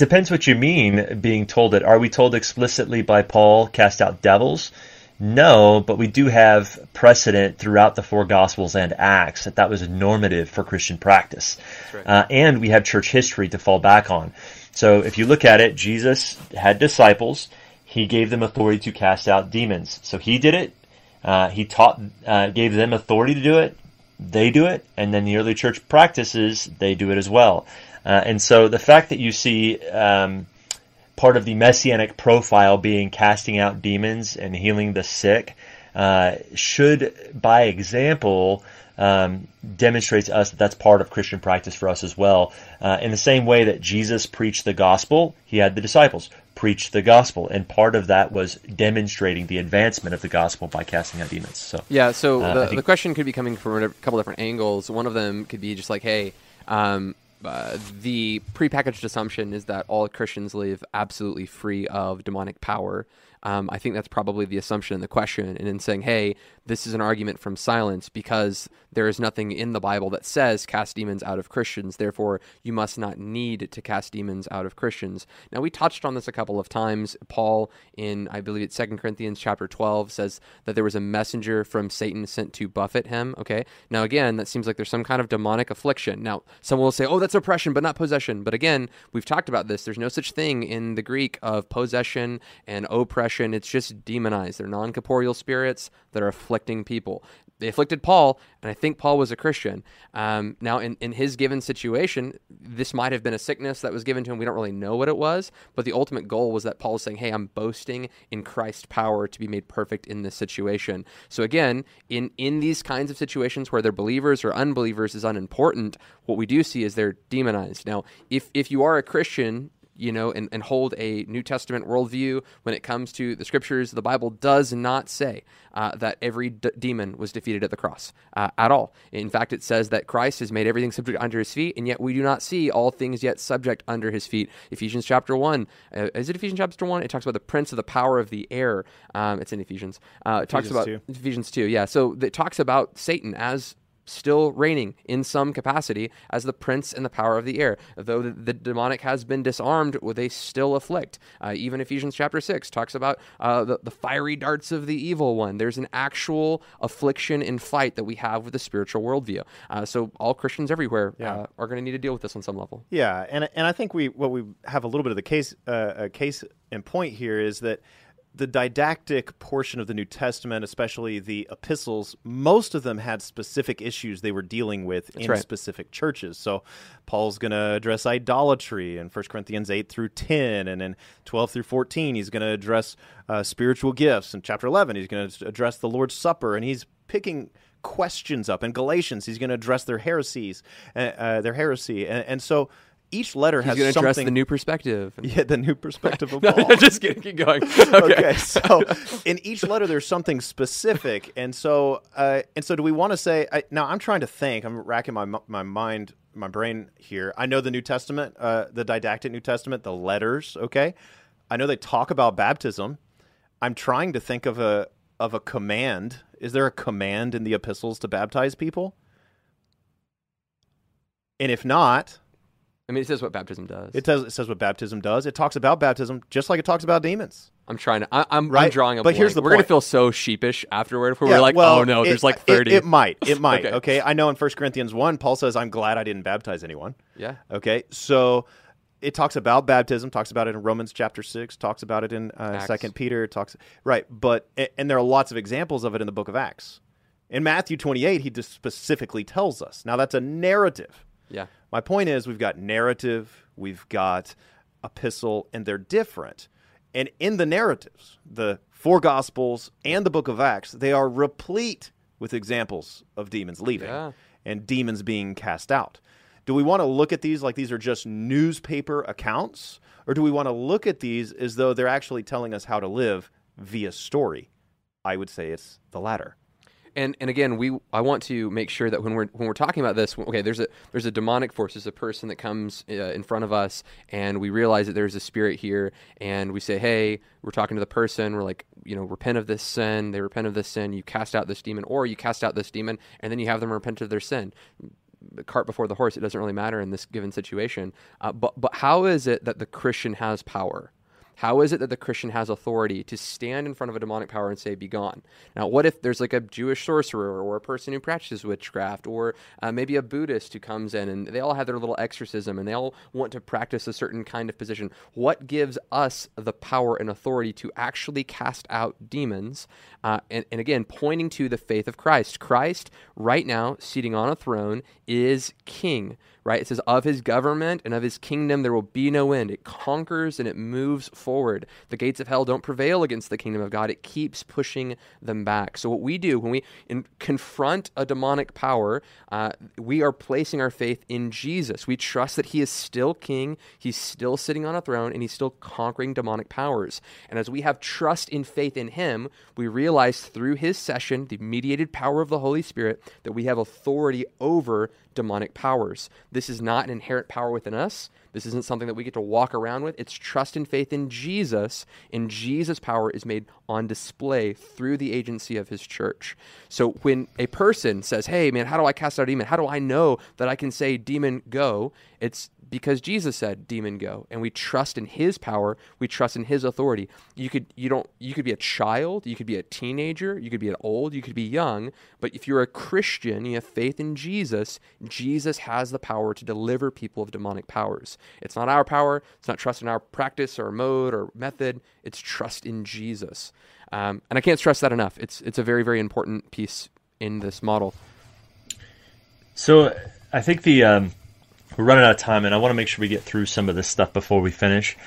depends what you mean being told it. Are we told explicitly by Paul, cast out devils? No, but we do have precedent throughout the four Gospels and Acts that that was normative for Christian practice. right. Uh, and we have church history to fall back on. So if you look at it, Jesus had disciples. He gave them authority to cast out demons. So he did it. Uh, he taught, uh, gave them authority to do it. They do it. And then the early church practices, they do it as well. Uh, and so the fact that you see, um, part of the messianic profile being casting out demons and healing the sick uh, should, by example, um, demonstrate to us that that's part of Christian practice for us as well. Uh, in the same way that Jesus preached the gospel, he had the disciples preach the gospel, and part of that was demonstrating the advancement of the gospel by casting out demons. So, Yeah, so Uh, the, think- the question could be coming from a couple different angles. One of them could be just like, hey, um, uh, the prepackaged assumption is that all Christians live absolutely free of demonic power. Um, I think that's probably the assumption in the question. And in saying, hey, this is an argument from silence because there is nothing in the Bible that says cast demons out of Christians. Therefore, you must not need to cast demons out of Christians. Now, we touched on this a couple of times. Paul, in I believe it's Second Corinthians chapter 12, says that there was a messenger from Satan sent to buffet him. Okay. Now, again, that seems like there's some kind of demonic affliction. Now, someone will say, oh, that's oppression, but not possession. But again, we've talked about this. There's no such thing in the Greek of possession and oppression. It's just demonized. They're non corporeal spirits that are afflicting people. They afflicted Paul, and I think Paul was a Christian. Um, now, in, in his given situation, this might have been a sickness that was given to him. We don't really know what it was, but the ultimate goal was that Paul was saying, Hey, I'm boasting in Christ's power to be made perfect in this situation. So, again, in, in these kinds of situations where they're believers or unbelievers is unimportant, what we do see is they're demonized. Now, if, if you are a Christian, you know, and, and hold a New Testament worldview when it comes to the scriptures, the Bible does not say uh, that every d- demon was defeated at the cross uh, at all. In fact, it says that Christ has made everything subject under his feet, and yet we do not see all things yet subject under his feet. Ephesians chapter 1, uh, is it Ephesians chapter 1? It talks about the prince of the power of the air. Um, it's in Ephesians. Uh, it talks Ephesians about 2. Ephesians 2, yeah. So it talks about Satan as still reigning in some capacity as the prince and the power of the air. Though the, the demonic has been disarmed, they still afflict. Uh, even Ephesians chapter 6 talks about uh, the, the fiery darts of the evil one. There's an actual affliction and fight that we have with the spiritual worldview. Uh, so all Christians everywhere Yeah. uh, are going to need to deal with this on some level. Yeah, and and I think we what we have a little bit of the case uh, a case in point here is that the didactic portion of the New Testament, especially the epistles, most of them had specific issues they were dealing with in right. specific churches. So Paul's going to address idolatry in 1 Corinthians 8 through 10, and in 12 through 14, he's going to address uh, spiritual gifts. In chapter 11, he's going to address the Lord's Supper, and he's picking questions up. In Galatians, he's going to address their heresies, uh, uh, their heresy, and, and so each letter He's has going address something. the new perspective. yeah, the new perspective of No, Paul. just kidding. Keep going. okay. Okay. so in each letter there's something specific and so uh, and so do we want to say I, now i'm trying to think i'm racking my my mind my brain here i know the new testament uh, the didactic new testament the letters okay i know they talk about baptism i'm trying to think of a of a command is there a command in the epistles to baptize people and if not I mean, it says what baptism does. it says it says what baptism does it talks about baptism just like it talks about demons I'm trying to. I, I'm, I'm drawing a But here's the We're gonna feel so sheepish afterward. Where Yeah, we're like, well, oh no, it- there's like 30. It, might. It might. Okay. okay. I know in 1 Corinthians 1, Paul says, I'm glad I didn't baptize anyone. yeah. Okay. So it talks about baptism, talks about it in Romans chapter 6, talks about it in uh, 2 Peter, talks. Right. But, and there are lots of examples of it in the book of Acts. In Matthew 28, he just specifically tells us. Now, that's a narrative. Yeah. My point is, we've got narrative, we've got epistle, and they're different. And in the narratives, the four gospels and the book of Acts, they are replete with examples of demons leaving Yeah. and demons being cast out. Do we want to look at these like these are just newspaper accounts? Or do we want to look at these as though they're actually telling us how to live via story? I would say it's the latter. And and again, we I want to make sure that when we're when we're talking about this, okay, there's a there's a demonic force, there's a person that comes uh, in front of us, and we realize that there's a spirit here, and we say, hey, we're talking to the person, we're like, you know, repent of this sin. They repent of this sin. You cast out this demon, or you cast out this demon, and then you have them repent of their sin. The cart before the horse. It doesn't really matter in this given situation. Uh, but but how is it that the Christian has power? How is it that the Christian has authority to stand in front of a demonic power and say, "Be gone"? Now, what if there's like a Jewish sorcerer or a person who practices witchcraft, or uh, maybe a Buddhist who comes in and they all have their little exorcism and they all want to practice a certain kind of position? What gives us the power and authority to actually cast out demons? Uh, and, and again, pointing to the faith of Christ. Christ, right now, seating on a throne, is King right? It says, Of his government and of his kingdom there will be no end. It conquers and it moves forward. The gates of hell don't prevail against the kingdom of God, it keeps pushing them back. So, what we do when we in, confront a demonic power, uh, we are placing our faith in Jesus. We trust that he is still king, he's still sitting on a throne, and he's still conquering demonic powers. And as we have trust in faith in him, we realize through his session, the mediated power of the Holy Spirit, that we have authority over demonic powers. This is not an inherent power within us. This isn't something that we get to walk around with. It's trust and faith in Jesus, and Jesus' power is made on display through the agency of his church. So when a person says, Hey, man, how do I cast out a demon? How do I know that I can say, Demon, go? It's because Jesus said demon go. And we trust in his power. We trust in his authority. You could you don't you could be a child. You could be a teenager. You could be an old. You could be young. But if you're a christian you have faith in jesus jesus has the power to deliver people of demonic powers. It's not our power. It's not trust in our practice or mode or method. It's trust in jesus. Um, and i can't stress that enough. It's it's a very very important piece in this model. So I think the um, we're running out of time, and I want to make sure we get through some of this stuff before we finish.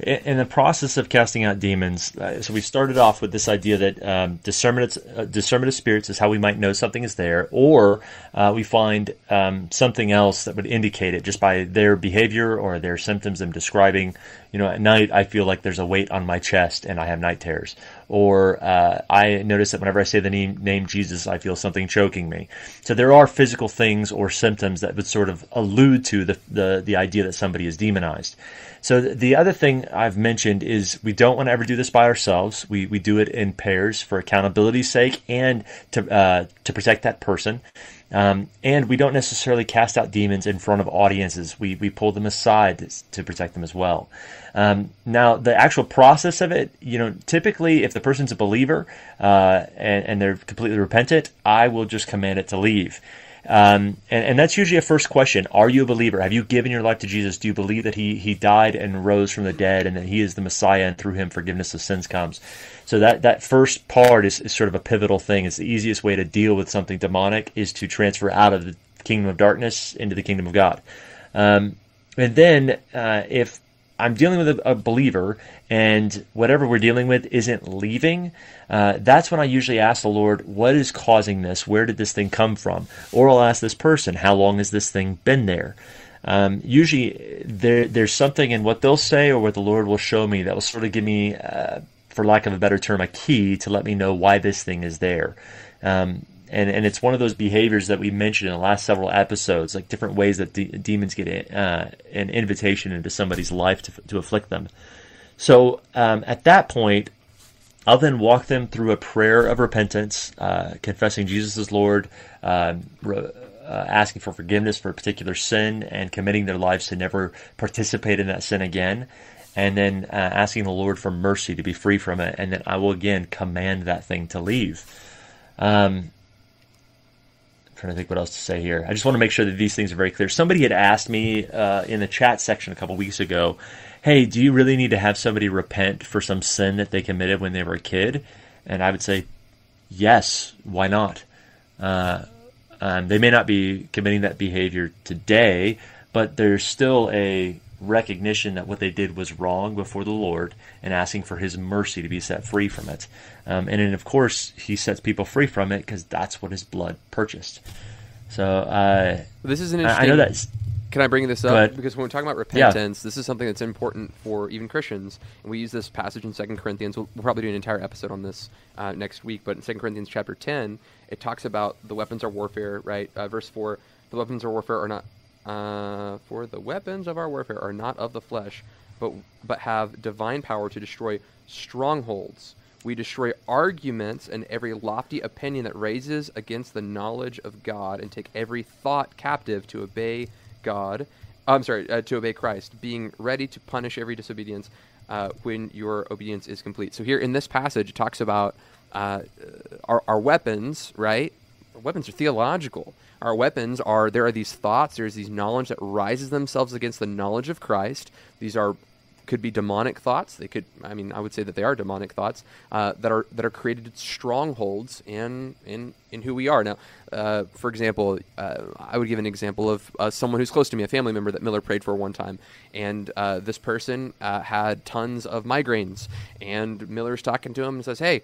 in the process of casting out demons, uh, so we started off with this idea that um, discernment, uh, discernment of spirits is how we might know something is there, or uh, we find um, something else that would indicate it just by their behavior or their symptoms them describing. You know, at night I feel like there's a weight on my chest and I have night terrors, or uh, I notice that whenever I say the name, name Jesus, I feel something choking me. So there are physical things or symptoms that would sort of allude to the the, the idea that somebody is demonized. So the other thing I've mentioned is we don't want to ever do this by ourselves. We, we do it in pairs for accountability's sake and to uh, to protect that person. Um, and we don't necessarily cast out demons in front of audiences. We, we pull them aside to, to protect them as well. Um, now, the actual process of it, you know, typically if the person's a believer uh, and, and they're completely repentant, I will just command it to leave. Um, and, and, that's usually a first question. Are you a believer? Have you given your life to Jesus? Do you believe that he, he died and rose from the dead and that he is the Messiah and through him forgiveness of sins comes? So that, that first part is, is sort of a pivotal thing. It's the easiest way to deal with something demonic is to transfer out of the kingdom of darkness into the kingdom of God. Um, and then uh, if I'm dealing with a, a, believer and whatever we're dealing with isn't leaving, uh, that's when I usually ask the Lord, what is causing this? Where did this thing come from? Or I'll ask this person, how long has this thing been there? Um, usually there, there's something in what they'll say or what the Lord will show me that will sort of give me, uh, for lack of a better term, a key to let me know why this thing is there. Um, and and it's one of those behaviors that we mentioned in the last several episodes, like different ways that de- demons get uh, an invitation into somebody's life to, to afflict them. So um, at that point, I'll then walk them through a prayer of repentance, uh, confessing Jesus as Lord, um, re- uh, asking for forgiveness for a particular sin, and committing their lives to never participate in that sin again. And then uh, asking the Lord for mercy to be free from it, and then I will again command that thing to leave. Um, trying to think what else to say here. I just want to make sure that these things are very clear. Somebody had asked me uh, in the chat section a couple weeks ago, "Hey, do you really need to have somebody repent for some sin that they committed when they were a kid?" And I would say, "Yes. Why not?" Uh, um, they may not be committing that behavior today, but there's still a recognition that what they did was wrong before the Lord and asking for His mercy to be set free from it. Um, and then, of course, He sets people free from it because that's what His blood purchased. So uh, this is an interesting. I know that. Can I bring this up? Because when we're talking about repentance, yeah. this is something that's important for even Christians. And we use this passage in Second Corinthians. We'll, we'll, probably do an entire episode on this uh, next week. But in Second Corinthians chapter 10, it talks about the weapons of warfare, right? Uh, verse 4 the weapons of warfare are not uh, for the weapons of our warfare are not of the flesh, but but have divine power to destroy strongholds. We destroy arguments and every lofty opinion that raises against the knowledge of God, and take every thought captive to obey God. I'm sorry, uh, to obey Christ, being ready to punish every disobedience uh, when your obedience is complete. So here in this passage, it talks about uh, our, our weapons, right? Our weapons are theological our weapons are there are these thoughts, there's these knowledge that rises themselves against the knowledge of Christ. These are could be demonic thoughts. They could, I mean, I would say that they are demonic thoughts uh, that are that are created strongholds in in in who we are. Now, uh, for example, uh, I would give an example of uh, someone who's close to me, a family member that Miller prayed for one time, and uh, this person uh, had tons of migraines, and Miller's talking to him and says, "Hey."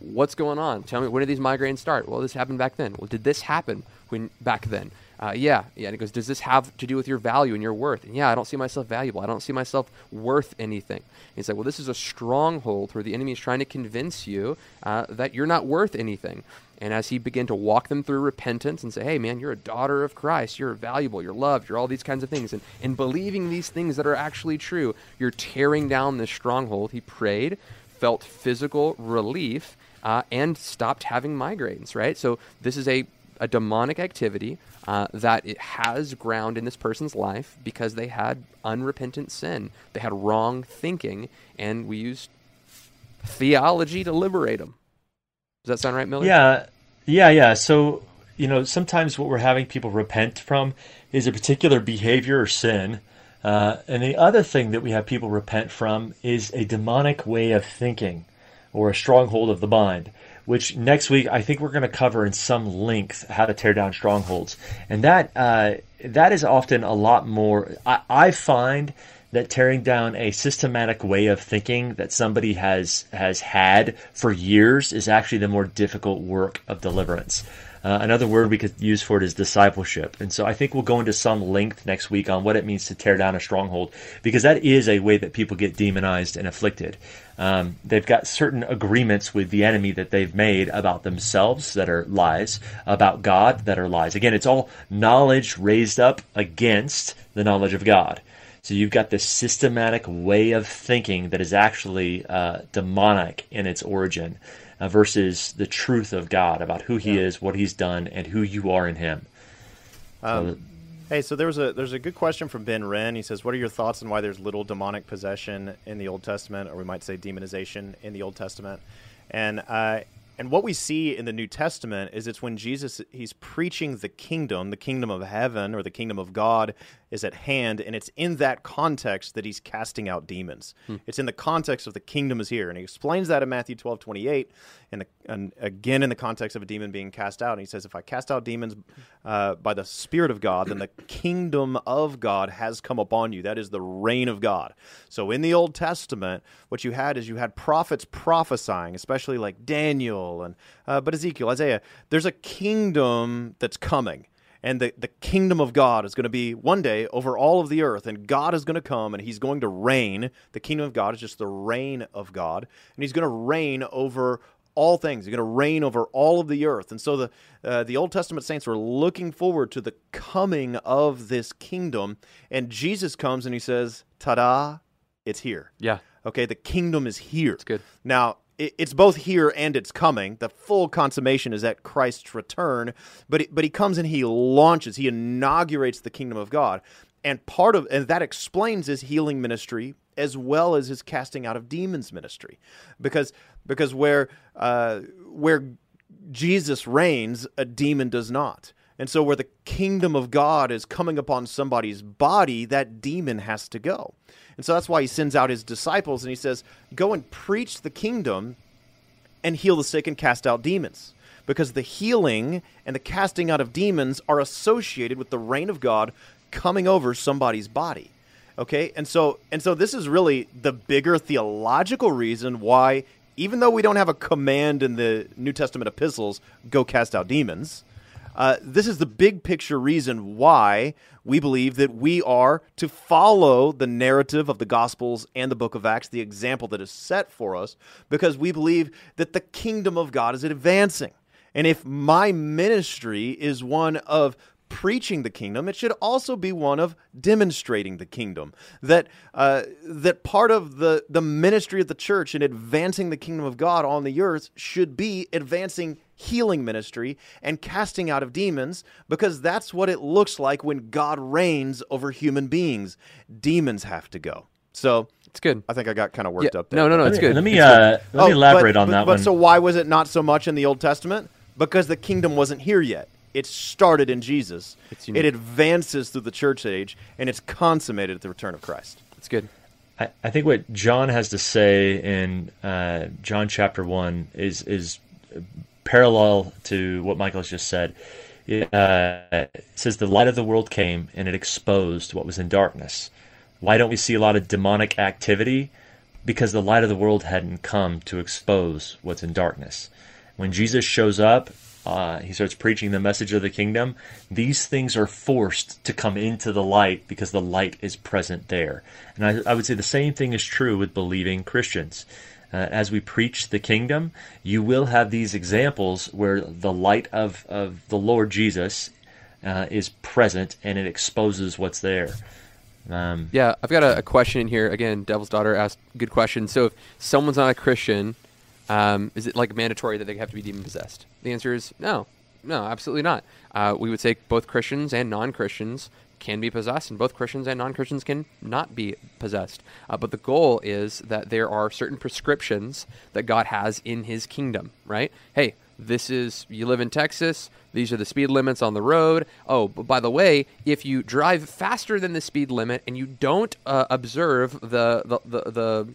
What's going on? Tell me, when did these migraines start? Well, this happened back then. Well, did this happen when back then? Uh, yeah, yeah. And he goes, does this have to do with your value and your worth? And yeah, I don't see myself valuable. I don't see myself worth anything. And he's like, well, this is a stronghold where the enemy is trying to convince you uh, that you're not worth anything. And as he began to walk them through repentance and say, hey, man, you're a daughter of Christ. You're valuable. You're loved. You're all these kinds of things. And in believing these things that are actually true, you're tearing down this stronghold. He prayed, felt physical relief, uh, and stopped having migraines, right? So this is a, a demonic activity uh, that it has ground in this person's life because they had unrepentant sin. They had wrong thinking, and we used theology to liberate them. Does that sound right, Miller? Yeah, yeah, yeah. So, you know, sometimes what we're having people repent from is a particular behavior or sin. Uh, and the other thing that we have people repent from is a demonic way of thinking or a stronghold of the mind, which next week I think we're going to cover in some length how to tear down strongholds. And that uh, that is often a lot more. I, I find that tearing down a systematic way of thinking that somebody has has had for years is actually the more difficult work of deliverance. Uh, another word we could use for it is discipleship. And so I think we'll go into some length next week on what it means to tear down a stronghold, because that is a way that people get demonized and afflicted. Um, they've got certain agreements with the enemy that they've made about themselves that are lies, about God that are lies. Again, it's all knowledge raised up against the knowledge of God. So you've got this systematic way of thinking that is actually uh, demonic in its origin uh, versus the truth of God about who He yeah. is, what He's done, and who you are in Him. Um, so, hey, so there's a there's a good question from Ben Wren. He says, "What are your thoughts on why there's little demonic possession in the Old Testament, or we might say demonization in the Old Testament?" And uh, and what we see in the New Testament is it's when Jesus he's preaching the kingdom, the kingdom of heaven or the kingdom of God is at hand, and it's in that context that he's casting out demons. Hmm. It's in the context of the kingdom is here, and he explains that in Matthew 12, 28, and, the, and again in the context of a demon being cast out. And he says, if I cast out demons uh, by the Spirit of God, then the kingdom of God has come upon you. That is the reign of God. So in the Old Testament, what you had is you had prophets prophesying, especially like Daniel and uh, but Ezekiel, Isaiah. There's a kingdom that's coming and the, the kingdom of God is going to be one day over all of the earth, and God is going to come and he's going to reign. The kingdom of God is just the reign of God, and he's going to reign over all things. He's going to reign over all of the earth. And so the uh, the Old Testament saints were looking forward to the coming of this kingdom, and Jesus comes and he says, "Ta-da, it's here." Yeah. Okay, the kingdom is here. It's good. Now, it's both here and it's coming. The full consummation is at Christ's return, but but he comes and he launches, he inaugurates the kingdom of God, and part of and that explains his healing ministry as well as his casting out of demons ministry, because because where uh, where Jesus reigns, a demon does not. And so, where the kingdom of God is coming upon somebody's body, that demon has to go. And so that's why he sends out his disciples and he says, Go and preach the kingdom and heal the sick and cast out demons. Because the healing and the casting out of demons are associated with the reign of God coming over somebody's body. Okay? And so and so this is really the bigger theological reason why even though we don't have a command in the New Testament epistles, go cast out demons, uh, this is the big picture reason why we believe that we are to follow the narrative of the Gospels and the book of Acts, the example that is set for us, because we believe that the kingdom of God is advancing. And if my ministry is one of preaching the kingdom, it should also be one of demonstrating the kingdom. That uh, that part of the the ministry of the church in advancing the kingdom of God on the earth should be advancing healing ministry and casting out of demons because that's what it looks like when God reigns over human beings. Demons have to go. So it's good. I think I got kind of worked yeah. up there. No, no, no, it's good. Let me uh, let me oh, elaborate but, on but, that but one. so why was it not so much in the Old Testament? Because the kingdom wasn't here yet. It started in Jesus. It advances through the church age, and it's consummated at the return of Christ. It's good. I, I think what John has to say in uh, John chapter one is is parallel to what Michael has just said. Uh, says the light of the world came and it exposed what was in darkness. Why don't we see a lot of demonic activity? Because the light of the world hadn't come to expose what's in darkness. When Jesus shows up, uh, he starts preaching the message of the kingdom. These things are forced to come into the light because the light is present there. And I, I would say the same thing is true with believing Christians uh, as we preach the kingdom, you will have these examples where the light of, of the Lord Jesus uh, is present and it exposes what's there. Um, yeah, I've got a, a, question in here. Again, Devil's Daughter asked good question. So if someone's not a Christian, um, is it like mandatory that they have to be demon possessed? The answer is no. No, absolutely not. Uh, we would say both Christians and non Christians can be possessed, and both Christians and non Christians can not be possessed. Uh, but the goal is that there are certain prescriptions that God has in His kingdom, right? Hey, this is, you live in Texas, these are the speed limits on the road. Oh, by the way, if you drive faster than the speed limit and you don't uh, observe the, the, the, the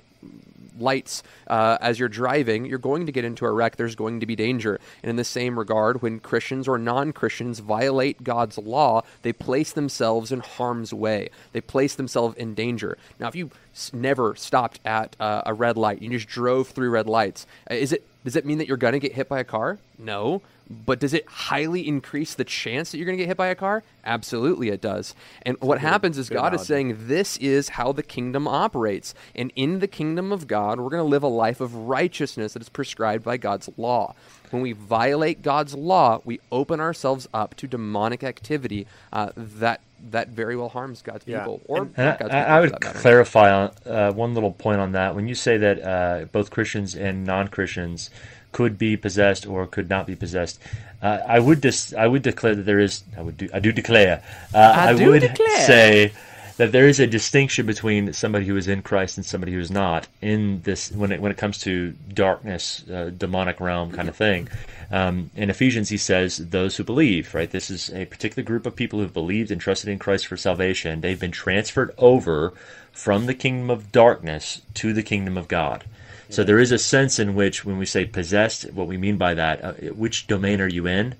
lights uh, as you're driving, you're going to get into a wreck. There's going to be danger. And in the same regard, when Christians or non Christians violate God's law, they place themselves in harm's way. They place themselves in danger. Now, if you never stopped at uh, a red light, you just drove through red lights, uh, is it does it mean that you're going to get hit by a car? No. But does it highly increase the chance that you're going to get hit by a car? Absolutely, it does. And what happens is good God is saying this is how the kingdom operates. And in the kingdom of God, we're going to live a life of righteousness that is prescribed by God's law. When we violate God's law, we open ourselves up to demonic activity uh, that that very well harms God's Yeah. people or And God's I, people. I would clarify on, uh, one little point on that. When you say that uh, both Christians and non-Christians could be possessed or could not be possessed, uh, I would dis- I would declare that there is. I would do. I do declare. Uh, I, do would declare. say that there is a distinction between somebody who is in Christ and somebody who is not in this when it when it comes to darkness, uh, demonic realm kind of thing. Um, in Ephesians, he says those who believe. Right, this is a particular group of people who have believed and trusted in Christ for salvation. They've been transferred over from the kingdom of darkness to the kingdom of God. So there is a sense in which, when we say possessed, what we mean by that, uh, which domain are you in?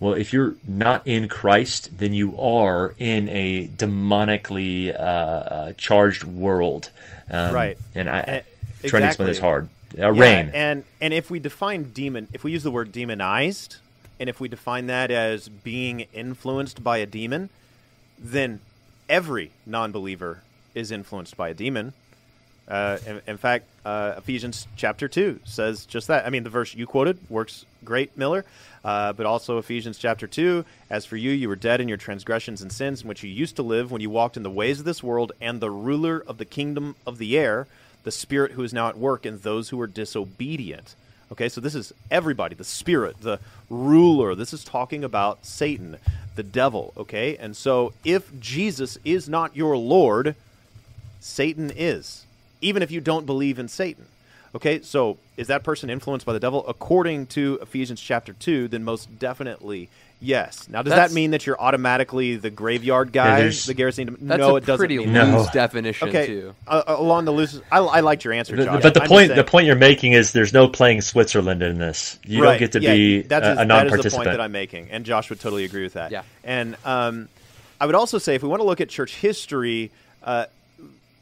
Well, if you're not in Christ, then you are in a demonically uh, uh, charged world. Um, Right. And I, Eh, trying to explain this hard. Uh, Yeah, rain. And and if we define demon, if we use the word demonized, and if we define that as being influenced by a demon, then every non-believer is influenced by a demon. Uh, in, in fact, uh, Ephesians chapter two says just that. I mean, the verse you quoted works great, Miller. Uh, but also Ephesians chapter two. As for you, you were dead in your transgressions and sins, in which you used to live when you walked in the ways of this world, and the ruler of the kingdom of the air, the spirit who is now at work in those who are disobedient. Okay, so this is everybody, the spirit, the ruler. This is talking about Satan, the devil. Okay, and so if Jesus is not your Lord, Satan is, even if you don't believe in Satan. Okay, so is that person influenced by the devil? According to Ephesians chapter 2, then most definitely yes. Now, does That's- that mean that you're automatically the graveyard Yeah, guy, there's- the Gerasene? That's no, it doesn't pretty mean loose. No. definition Okay, too. uh, along the loose, I, I liked your answer, The- Josh. but the I'm point, the point you're making is there's no playing Switzerland in this. You Right, don't get to yeah, be that a, is- a That is the point that I'm making, and Josh would totally agree with that. Yeah. And um, I would also say, if we want to look at church history, uh,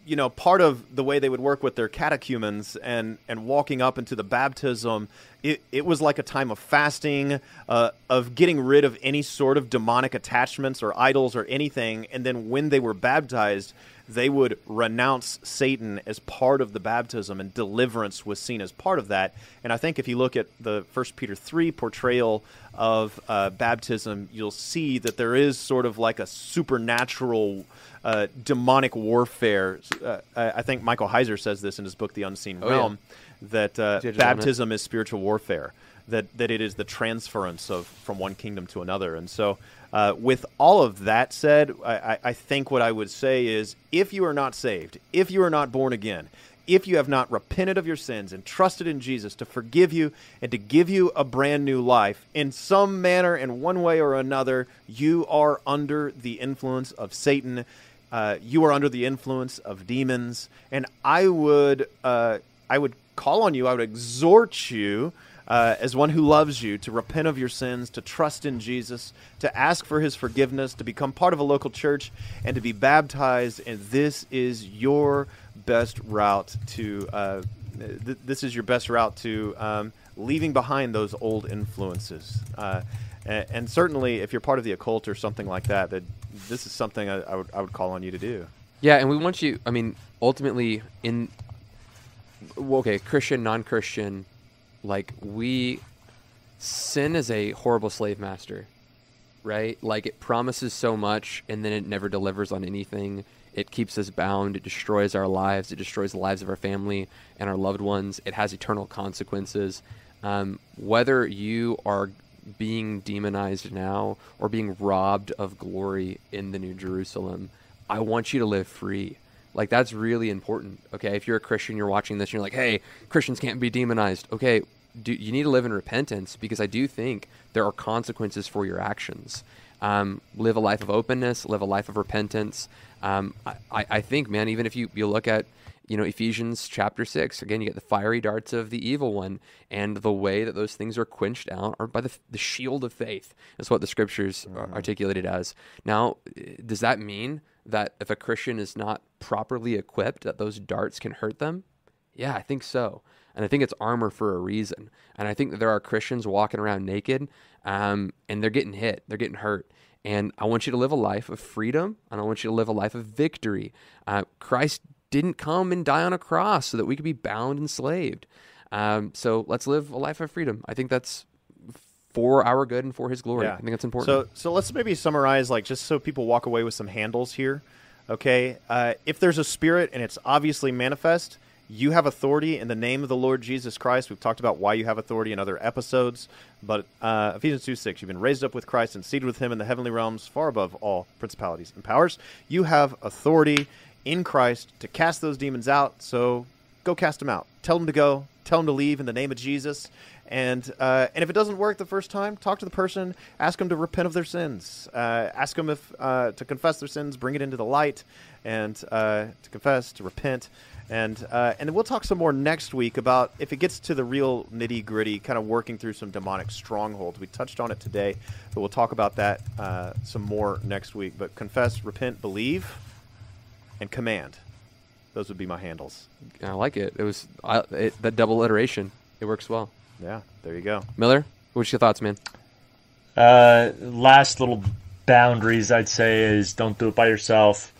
you know, part of the way they would work with their catechumens and and walking up into the baptism, it, it was like a time of fasting, uh, of getting rid of any sort of demonic attachments or idols or anything, and then when they were baptized, they would renounce Satan as part of the baptism, and deliverance was seen as part of that. And I think if you look at the First Peter three portrayal of uh, baptism, you'll see that there is sort of like a supernatural uh, demonic warfare. Uh, I I think Michael Heiser says this in his book, The Unseen Oh, yeah. Realm, that uh, Digital on it. baptism is spiritual warfare. That that it is the transference of from one kingdom to another. And so, uh, with all of that said, I, I- think what I would say is, if you are not saved, if you are not born again, if you have not repented of your sins and trusted in Jesus to forgive you and to give you a brand new life, in some manner, in one way or another, you are under the influence of Satan. Uh, you are under the influence of demons, and I would, uh, I would call on you. I would exhort you. Uh, as one who loves you, to repent of your sins, to trust in Jesus, to ask for his forgiveness, to become part of a local church, and to be baptized. And this is your best route to uh, th- this is your best route to um, leaving behind those old influences. Uh, and, and certainly, if you're part of the occult or something like that, that this is something I, I would I would call on you to do. Yeah, and we want you. I mean, ultimately, in okay, Christian, non-Christian, like we, sin is a horrible slave master, right? Like it promises so much, and then it never delivers on anything. It keeps us bound. It destroys our lives. It destroys the lives of our family and our loved ones. It has eternal consequences. Um, whether you are being demonized now or being robbed of glory in the New Jerusalem, I want you to live free. Like that's really important. Okay, if you're a Christian, you're watching this, and you're like, "Hey, Christians can't be demonized." Okay, do, you need to live in repentance because I do think there are consequences for your actions. Um, live a life of openness, live a life of repentance. Um, I, I think, man, even if you, you look at you know, Ephesians chapter 6, again, you get the fiery darts of the evil one. And the way that those things are quenched out are by the, the shield of faith, is what the scriptures are articulated as. Now, does that mean that if a Christian is not properly equipped, that those darts can hurt them? Yeah, I think so. And I think it's armor for a reason. And I think that there are Christians walking around naked um, and they're getting hit, they're getting hurt. And I want you to live a life of freedom and I want you to live a life of victory. Uh, Christ didn't come and die on a cross so that we could be bound and slaved. Um, so let's live a life of freedom. I think that's for our good and for his glory. Yeah. I think that's important. So, so let's maybe summarize, like, just so people walk away with some handles here. Okay, uh, if there's a spirit and it's obviously manifest, you have authority in the name of the Lord Jesus Christ. We've talked about why you have authority in other episodes, but uh, Ephesians two six, you've been raised up with Christ and seated with Him in the heavenly realms, far above all principalities and powers. You have authority in Christ to cast those demons out. So go cast them out. Tell them to go. Tell them to leave in the name of Jesus. And uh, and if it doesn't work the first time, talk to the person. Ask them to repent of their sins. Uh, ask them if uh, to confess their sins, bring it into the light, and uh, to confess, to repent, and uh, and we'll talk some more next week about if it gets to the real nitty gritty, kind of working through some demonic strongholds. We touched on it today, but we'll talk about that uh, some more next week. But confess, repent, believe, and command. Those would be my handles. I like it. It was I, it, that double iteration. It works well. Yeah, there you go. Miller, what's your thoughts, man? Uh, last little boundaries I'd say is don't do it by yourself.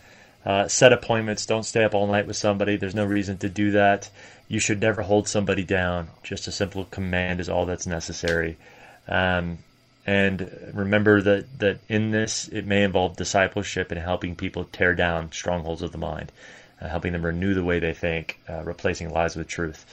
Uh, set appointments. Don't stay up all night with somebody. There's no reason to do that. You should never hold somebody down. Just a simple command is all that's necessary. Um, and remember that, that in this, it may involve discipleship and helping people tear down strongholds of the mind, uh, helping them renew the way they think, uh, replacing lies with truth.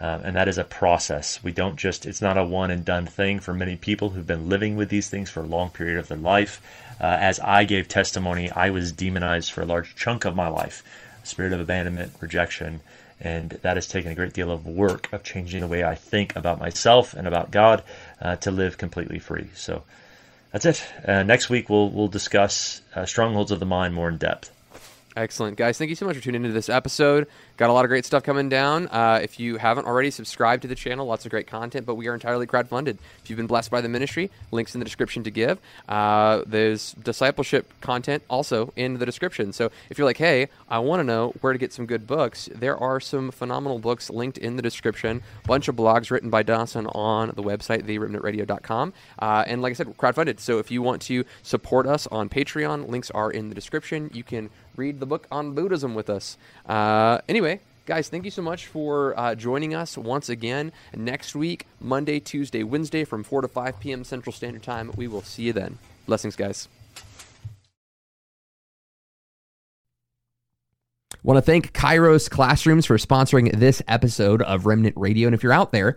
Um, and that is a process. We don't just, it's not a one and done thing for many people who've been living with these things for a long period of their life. Uh, as I gave testimony, I was demonized for a large chunk of my life, spirit of abandonment, rejection, and that has taken a great deal of work of changing the way I think about myself and about God uh, to live completely free. So that's it. Uh, next week we'll we'll discuss uh, strongholds of the mind more in depth. Excellent. Guys, thank you so much for tuning into this episode. Got a lot of great stuff coming down. Uh, if you haven't already, subscribe to the channel. Lots of great content, but we are entirely crowd-funded. If you've been blessed by the ministry, links in the description to give. Uh, there's discipleship content also in the description. So if you're like, hey, I want to know where to get some good books, there are some phenomenal books linked in the description. Bunch of blogs written by Dawson on the website, theremnantradio.com. Uh, and like I said, crowd-funded. So if you want to support us on Patreon, links are in the description. You can read the book on Buddhism with us. Uh, anyway, guys, thank you so much for uh, joining us once again. Next week, Monday, Tuesday, Wednesday from 4 to 5 p.m. Central Standard Time. We will see you then. Blessings, guys. Want to thank Kairos Classrooms for sponsoring this episode of Remnant Radio. And if you're out there,